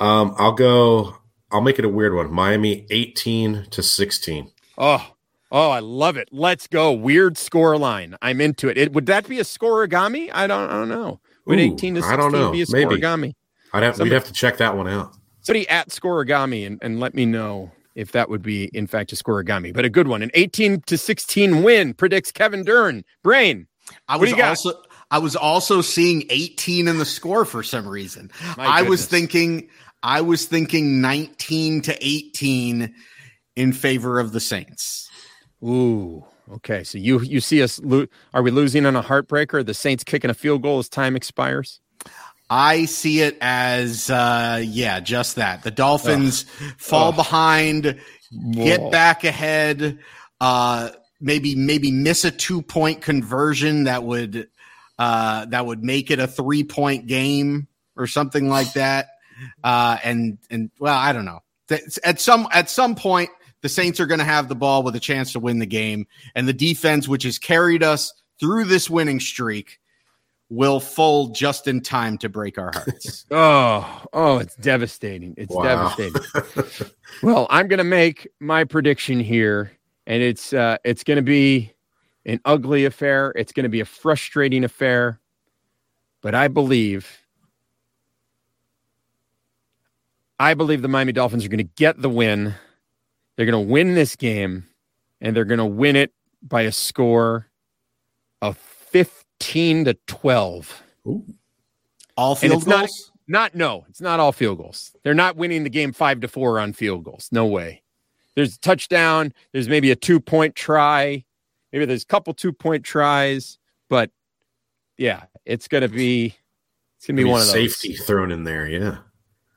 Um, I'll go. I'll make it a weird one. Miami eighteen to sixteen. Oh, oh, I love it. Let's go. Weird score line. I'm into it. it would that be a scorigami? I don't. I don't know. Would Ooh, eighteen to sixteen I don't know. be a scorigami? Maybe. I'd have. Somebody, we'd have to check that one out. Somebody at scorigami and, and let me know if that would be in fact a scorigami, but a good one. An 18 to 16 win predicts Kevin Dern. Brain. I was also I was also seeing 18 in the score for some reason. I was thinking I was thinking 19 to 18 in favor of the Saints. Ooh. Okay, so you you see us lo- are we losing on a heartbreaker? The Saints kicking a field goal as time expires? I see it as uh yeah, just that. The Dolphins fall Ugh. behind, get Whoa. back ahead, uh maybe maybe miss a two-point conversion that would uh that would make it a 3-point game or something like that. Uh and and well, I don't know. At some at some point the Saints are going to have the ball with a chance to win the game and the defense which has carried us through this winning streak will fold just in time to break our hearts. <laughs> Oh, oh, it's devastating. It's Wow. devastating. <laughs> Well, I'm going to make my prediction here, and it's uh, it's going to be an ugly affair. It's going to be a frustrating affair, but I believe, I believe the Miami Dolphins are going to get the win. They're going to win this game, and they're going to win it by a score of 15 to 12. All field it's not- goals? Not no, it's not all field goals. They're not winning the game five to four on field goals. No way. There's a touchdown. There's maybe a two point try. Maybe there's a couple two point tries, but yeah, it's gonna be it's gonna be one of those. safety thrown in there. Yeah.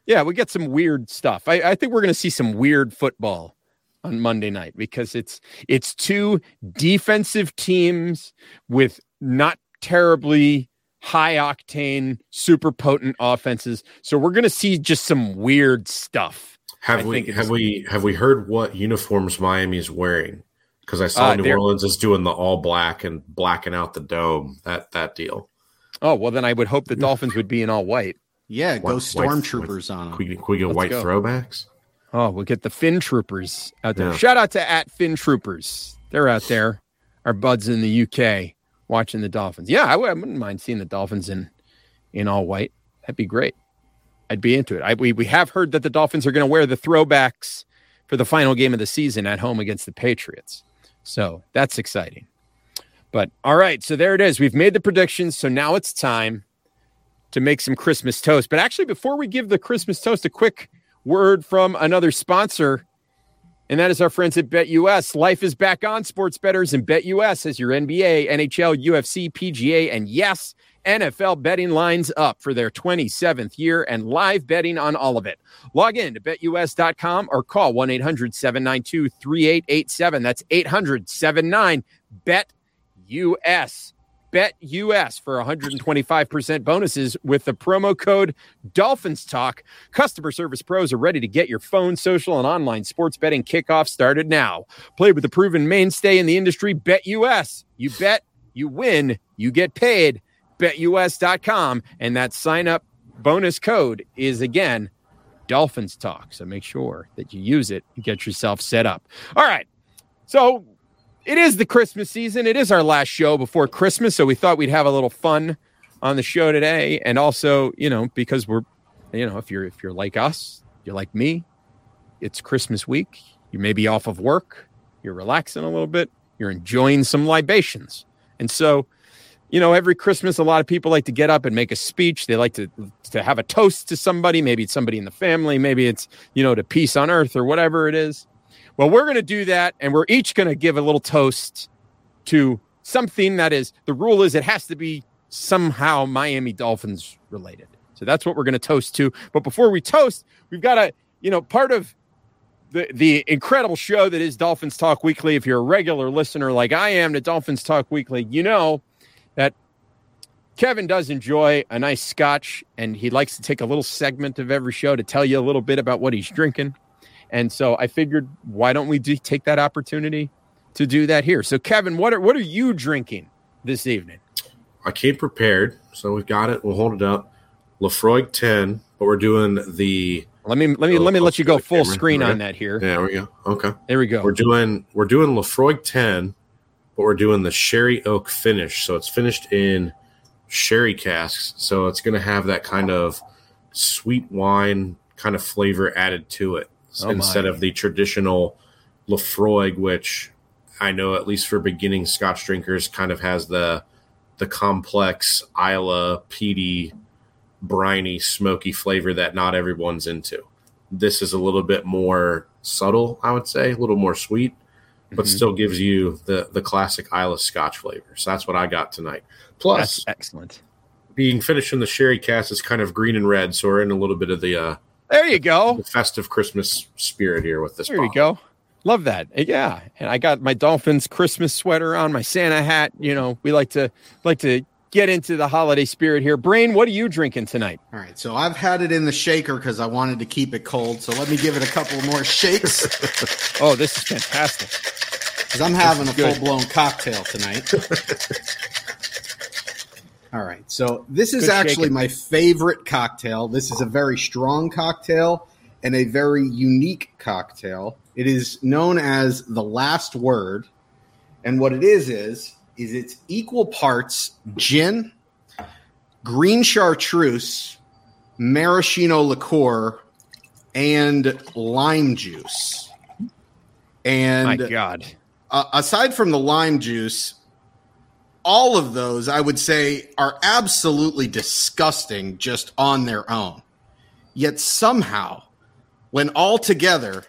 Yeah, we get some weird stuff. I, I think we're gonna see some weird football on Monday night because it's it's two defensive teams with not terribly high octane, super potent offenses. So we're gonna see just some weird stuff. Have I we have we have we heard what uniforms Miami is wearing? Because I saw Uh, New Orleans is doing the all black and blacking out the dome. That that deal. Oh well, then I would hope the Dolphins would be in all white. Yeah, go stormtroopers on them. can we get Let's white go. throwbacks? Oh, we'll get the Fin Troopers out there. Yeah. Shout out to at Fin Troopers. They're out there. Our buds in the UK watching the Dolphins. Yeah, I, would, I wouldn't mind seeing the Dolphins in in all white. That'd be great. I'd be into it. I, we we have heard that the Dolphins are going to wear the throwbacks for the final game of the season at home against the Patriots. So that's exciting. But all right, so there it is. We've made the predictions. So now it's time to make some Christmas toast. But actually, before we give the Christmas toast, a quick word from another sponsor, and that is our friends at BetUS. Life is back on sports betters, and BetUS has your NBA, NHL, UFC, PGA, and yes, NFL betting lines up for their 27th year and live betting on all of it. Log in to betus.com or call 1 800 792 3887. That's 800 79 Bet US. Bet US for 125% bonuses with the promo code Dolphins Talk. Customer service pros are ready to get your phone, social, and online sports betting kickoff started now. Play with the proven mainstay in the industry, Bet US. You bet, you win, you get paid. BetUS.com. And that sign up bonus code is again Dolphins Talk. So make sure that you use it and get yourself set up. All right. So it is the Christmas season. It is our last show before Christmas. So we thought we'd have a little fun on the show today. And also, you know, because we're, you know, if you're if you're like us, you're like me, it's Christmas week. You may be off of work, you're relaxing a little bit, you're enjoying some libations. And so, you know, every Christmas, a lot of people like to get up and make a speech. They like to to have a toast to somebody. Maybe it's somebody in the family. Maybe it's you know to peace on earth or whatever it is. Well, we're going to do that, and we're each going to give a little toast to something that is the rule is it has to be somehow Miami Dolphins related. So that's what we're going to toast to. But before we toast, we've got a you know part of the the incredible show that is Dolphins Talk Weekly. If you're a regular listener like I am to Dolphins Talk Weekly, you know that Kevin does enjoy a nice scotch and he likes to take a little segment of every show to tell you a little bit about what he's drinking. And so I figured, why don't we do, take that opportunity to do that here? So, Kevin, what are what are you drinking this evening? I came prepared, so we've got it. We'll hold it up. Laphroaig ten, but we're doing the. Let me let me let me let you go full camera. screen on that here. There we go. Okay, There we go. we're doing we're doing Laphroaig ten, but we're doing the sherry oak finish. So it's finished in sherry casks. So it's going to have that kind of sweet wine kind of flavor added to it Oh, instead of the traditional Laphroaig, which I know at least for beginning Scotch drinkers kind of has the the complex Islay peaty, briny, smoky flavor that not everyone's into. This is a little bit more subtle, I would say, a little more sweet. but Mhm. still gives you the the classic Islay Scotch flavor. So that's what I got tonight. Plus, That's excellent. being finished in the sherry cast is kind of green and red, so we're in a little bit of the uh, There you go. the festive Christmas spirit here with this. There you go. Love that. Yeah. And I got my Dolphins Christmas sweater on, my Santa hat. You know, we like to like to get into the holiday spirit here. Brain, what are you drinking tonight? All right, so I've had it in the shaker because I wanted to keep it cold. So let me give it a couple more shakes <laughs> Oh, this is fantastic. because I'm having a full blown cocktail tonight. <laughs> All right, so this is Good actually shaking. my favorite cocktail. This is a very strong cocktail and a very unique cocktail. It is known as the last word, and what it is is is it's equal parts gin, green chartreuse, maraschino liqueur, and lime juice. And My God. uh, aside from the lime juice, all of those I would say are absolutely disgusting just on their own. Yet somehow, when all together,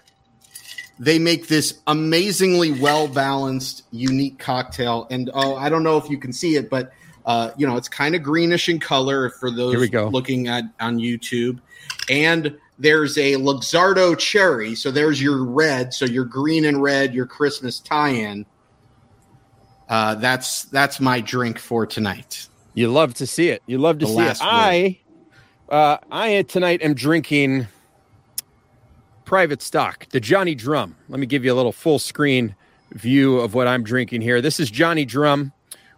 they make this amazingly well balanced, unique cocktail. And oh, I don't know if you can see it, but uh, you know, it's kind of greenish in color for those Here we go. looking at on YouTube. And there's a Luxardo cherry. So there's your red. So your green and red, your Christmas tie-in. Uh, that's that's my drink for tonight. You love to see it. You love to The see it. word. I uh I tonight am drinking private stock, the Johnny Drum. Let me give you a little full screen view of what I'm drinking here. This is Johnny Drum,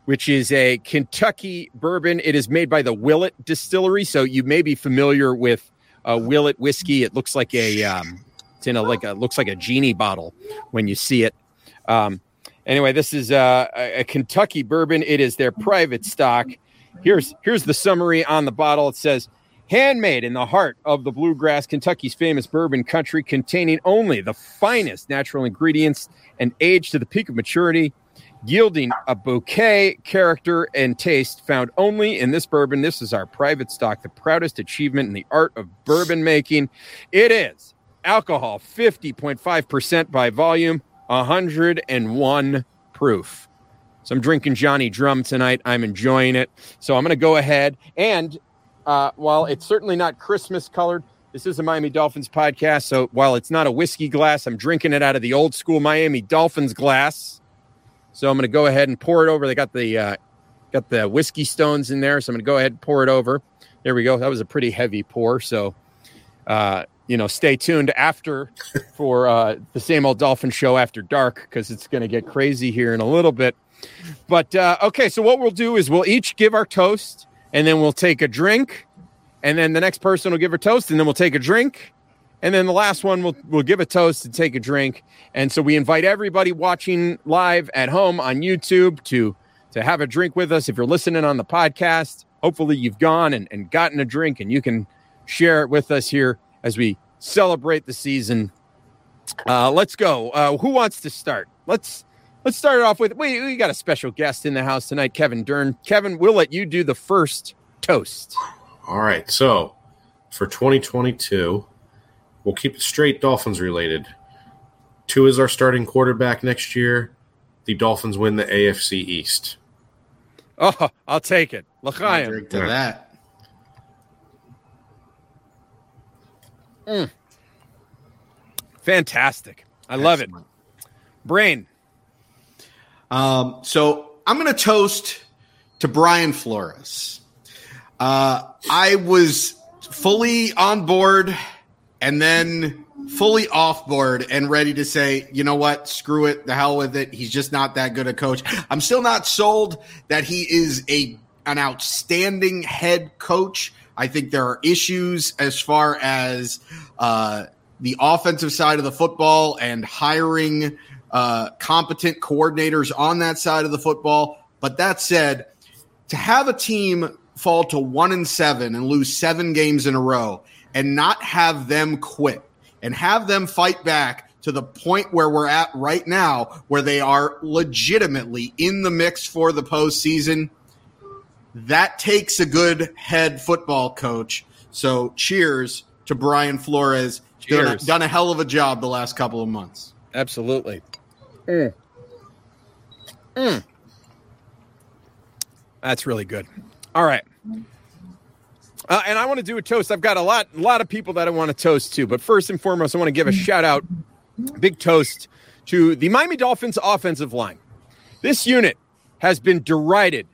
which is a Kentucky bourbon. It is made by the Willett Distillery, so you may be familiar with uh, Willett whiskey. It looks like a um, it's in a like a looks like a genie bottle when you see it. Um, anyway, this is uh, a, a Kentucky bourbon. It is their private stock. Here's here's the summary on the bottle. It says handmade in the heart of the bluegrass, Kentucky's famous bourbon country, containing only the finest natural ingredients and aged to the peak of maturity, yielding a bouquet character and taste found only in this bourbon. This is our private stock, the proudest achievement in the art of bourbon making. It is alcohol 50.5% by volume, 101 proof. So I'm drinking Johnny Drum tonight. I'm enjoying it. So I'm going to go ahead and uh, while it's certainly not Christmas colored, this is a Miami Dolphins podcast. So while it's not a whiskey glass, I'm drinking it out of the old school Miami Dolphins glass. So I'm going to go ahead and pour it over. They got the uh, got the whiskey stones in there, so I'm going to go ahead and pour it over. There we go. That was a pretty heavy pour. So uh, you know, stay tuned after <laughs> for uh, the same old Dolphin show after dark because it's going to get crazy here in a little bit. But uh, okay, so what we'll do is we'll each give our toast, and then we'll take a drink, and then the next person will give a toast, and then we'll take a drink, and then the last one will will give a toast and take a drink. And so we invite everybody watching live at home on YouTube to to have a drink with us. If you're listening on the podcast, hopefully you've gone and, and gotten a drink, and you can share it with us here as we celebrate the season. Uh, let's go. Uh, who wants to start? Let's let's start it off with we we got a special guest in the house tonight, Kevin Dern. Kevin, we'll let you do the first toast. All right. So for 2022, we'll keep it straight Dolphins related. Tua is our starting quarterback next year. The Dolphins win the AFC East. Oh, I'll take it. L'chaim. drink to Yeah. That. Fantastic. I love it. Excellent. Brain. Um, so I'm going to toast to Brian Flores. Uh, I was fully on board and then fully off board and ready to say, you know what, screw it, the hell with it. He's just not that good a coach. I'm still not sold that he is a an outstanding head coach. I think there are issues as far as uh, the offensive side of the football and hiring uh, competent coordinators on that side of the football. But that said, to have a team fall to one and seven and lose seven games in a row and not have them quit and have them fight back to the point where we're at right now, where they are legitimately in the mix for the postseason, that takes a good head football coach. So cheers to Brian Flores. Done a, Cheers. done a hell of a job the last couple of months. Absolutely. Mm. Mm. That's really good. All right. Uh, and I want to do a toast. I've got a lot, a lot of people that I want to toast to. But first and foremost, I want to give a shout out, big toast to the Miami Dolphins offensive line. This unit has been derided,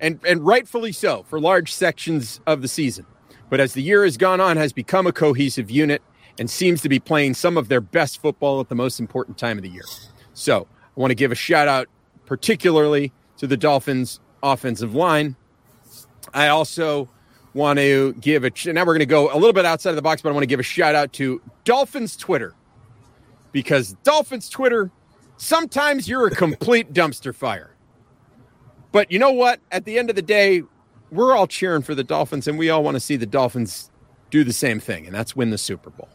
and and rightfully so, for large sections of the season. But as the year has gone on, has become a cohesive unit and seems to be playing some of their best football at the most important time of the year. So I want to give a shout out, particularly to the Dolphins offensive line. I also want to give a now we're going to go a little bit outside of the box, but I want to give a shout out to Dolphins Twitter because Dolphins Twitter sometimes you're a complete dumpster fire. But you know what? At the end of the day, we're all cheering for the Dolphins and we all want to see the Dolphins do the same thing, and that's win the Super Bowl.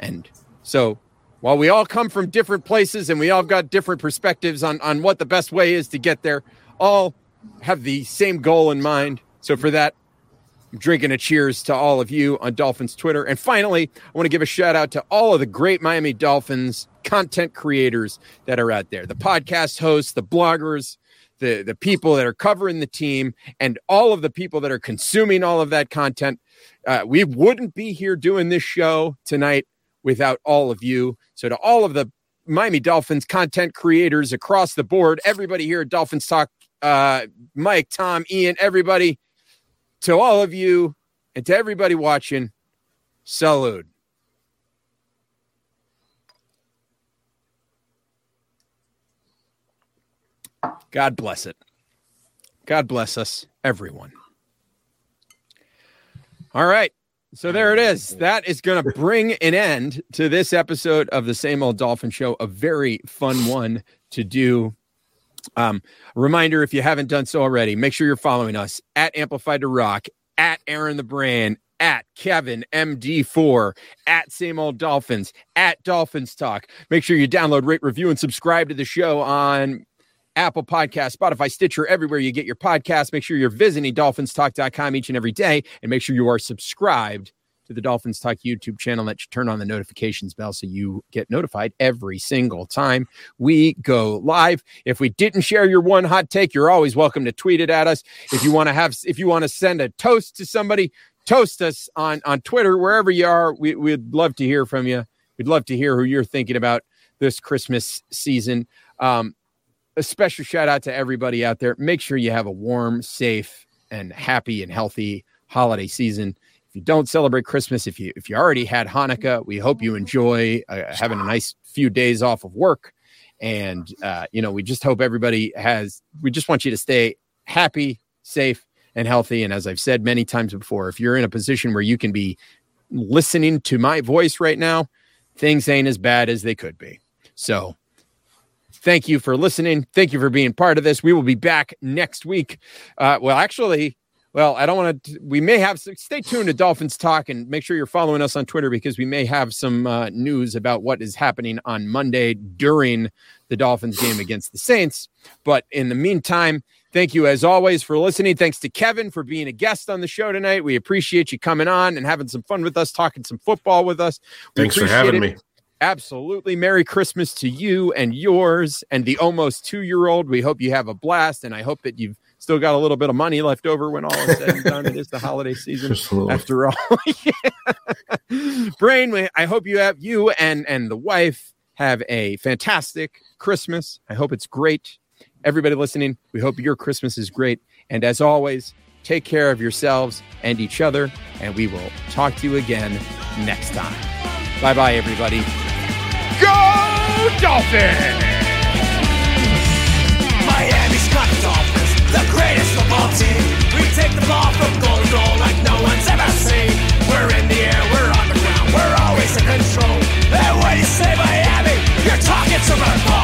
And so while we all come from different places and we all got different perspectives on, on what the best way is to get there, all have the same goal in mind. So for that, I'm drinking a cheers to all of you on Dolphins Twitter. And finally, I want to give a shout out to all of the great Miami Dolphins content creators that are out there the podcast hosts, the bloggers, the, the people that are covering the team, and all of the people that are consuming all of that content. Uh, we wouldn't be here doing this show tonight without all of you. So, to all of the Miami Dolphins content creators across the board, everybody here at Dolphins Talk, uh, Mike, Tom, Ian, everybody, to all of you and to everybody watching, salute. God bless it. God bless us, everyone. All right. So there it is. That is going to bring an end to this episode of the Same Old Dolphin Show. A very fun one to do. Um, reminder if you haven't done so already, make sure you're following us at Amplified to Rock, at Aaron the Brand, at Kevin MD4, at Same Old Dolphins, at Dolphins Talk. Make sure you download, rate, review, and subscribe to the show on Apple Podcast, Spotify, Stitcher, everywhere you get your podcast. Make sure you're visiting dolphinstalk.com each and every day and make sure you are subscribed to the Dolphins Talk YouTube channel that you turn on the notifications bell so you get notified every single time we go live. If we didn't share your one hot take, you're always welcome to tweet it at us. If you want to have if you want to send a toast to somebody, toast us on on Twitter wherever you are. We, we'd love to hear from you. We'd love to hear who you're thinking about this Christmas season. Um, a special shout out to everybody out there. Make sure you have a warm, safe, and happy and healthy holiday season. If you don't celebrate Christmas, if you if you already had Hanukkah, we hope you enjoy uh, having a nice few days off of work. And uh, you know, we just hope everybody has. We just want you to stay happy, safe, and healthy. And as I've said many times before, if you're in a position where you can be listening to my voice right now, things ain't as bad as they could be. So Thank you for listening. Thank you for being part of this. We will be back next week. Uh, well, actually, well, I don't want to. We may have. Stay tuned to Dolphins Talk and make sure you're following us on Twitter because we may have some uh, news about what is happening on Monday during the Dolphins game against the Saints. But in the meantime, thank you as always for listening. Thanks to Kevin for being a guest on the show tonight. We appreciate you coming on and having some fun with us, talking some football with us. We Thanks for having it. me. Absolutely. Merry Christmas to you and yours and the almost two year old. We hope you have a blast, and I hope that you've still got a little bit of money left over when all is said and done. It is the holiday season after all. <laughs> yeah. Brain, I hope you have you and and the wife have a fantastic Christmas. I hope it's great. Everybody listening, we hope your Christmas is great. And as always, take care of yourselves and each other, and we will talk to you again next time. Bye bye, everybody. Go Dolphins! Miami's got the Dolphins, the greatest football team. We take the ball from goal to goal like no one's ever seen. We're in the air, we're on the ground, we're always in control. And when you say Miami, you're talking to my ball.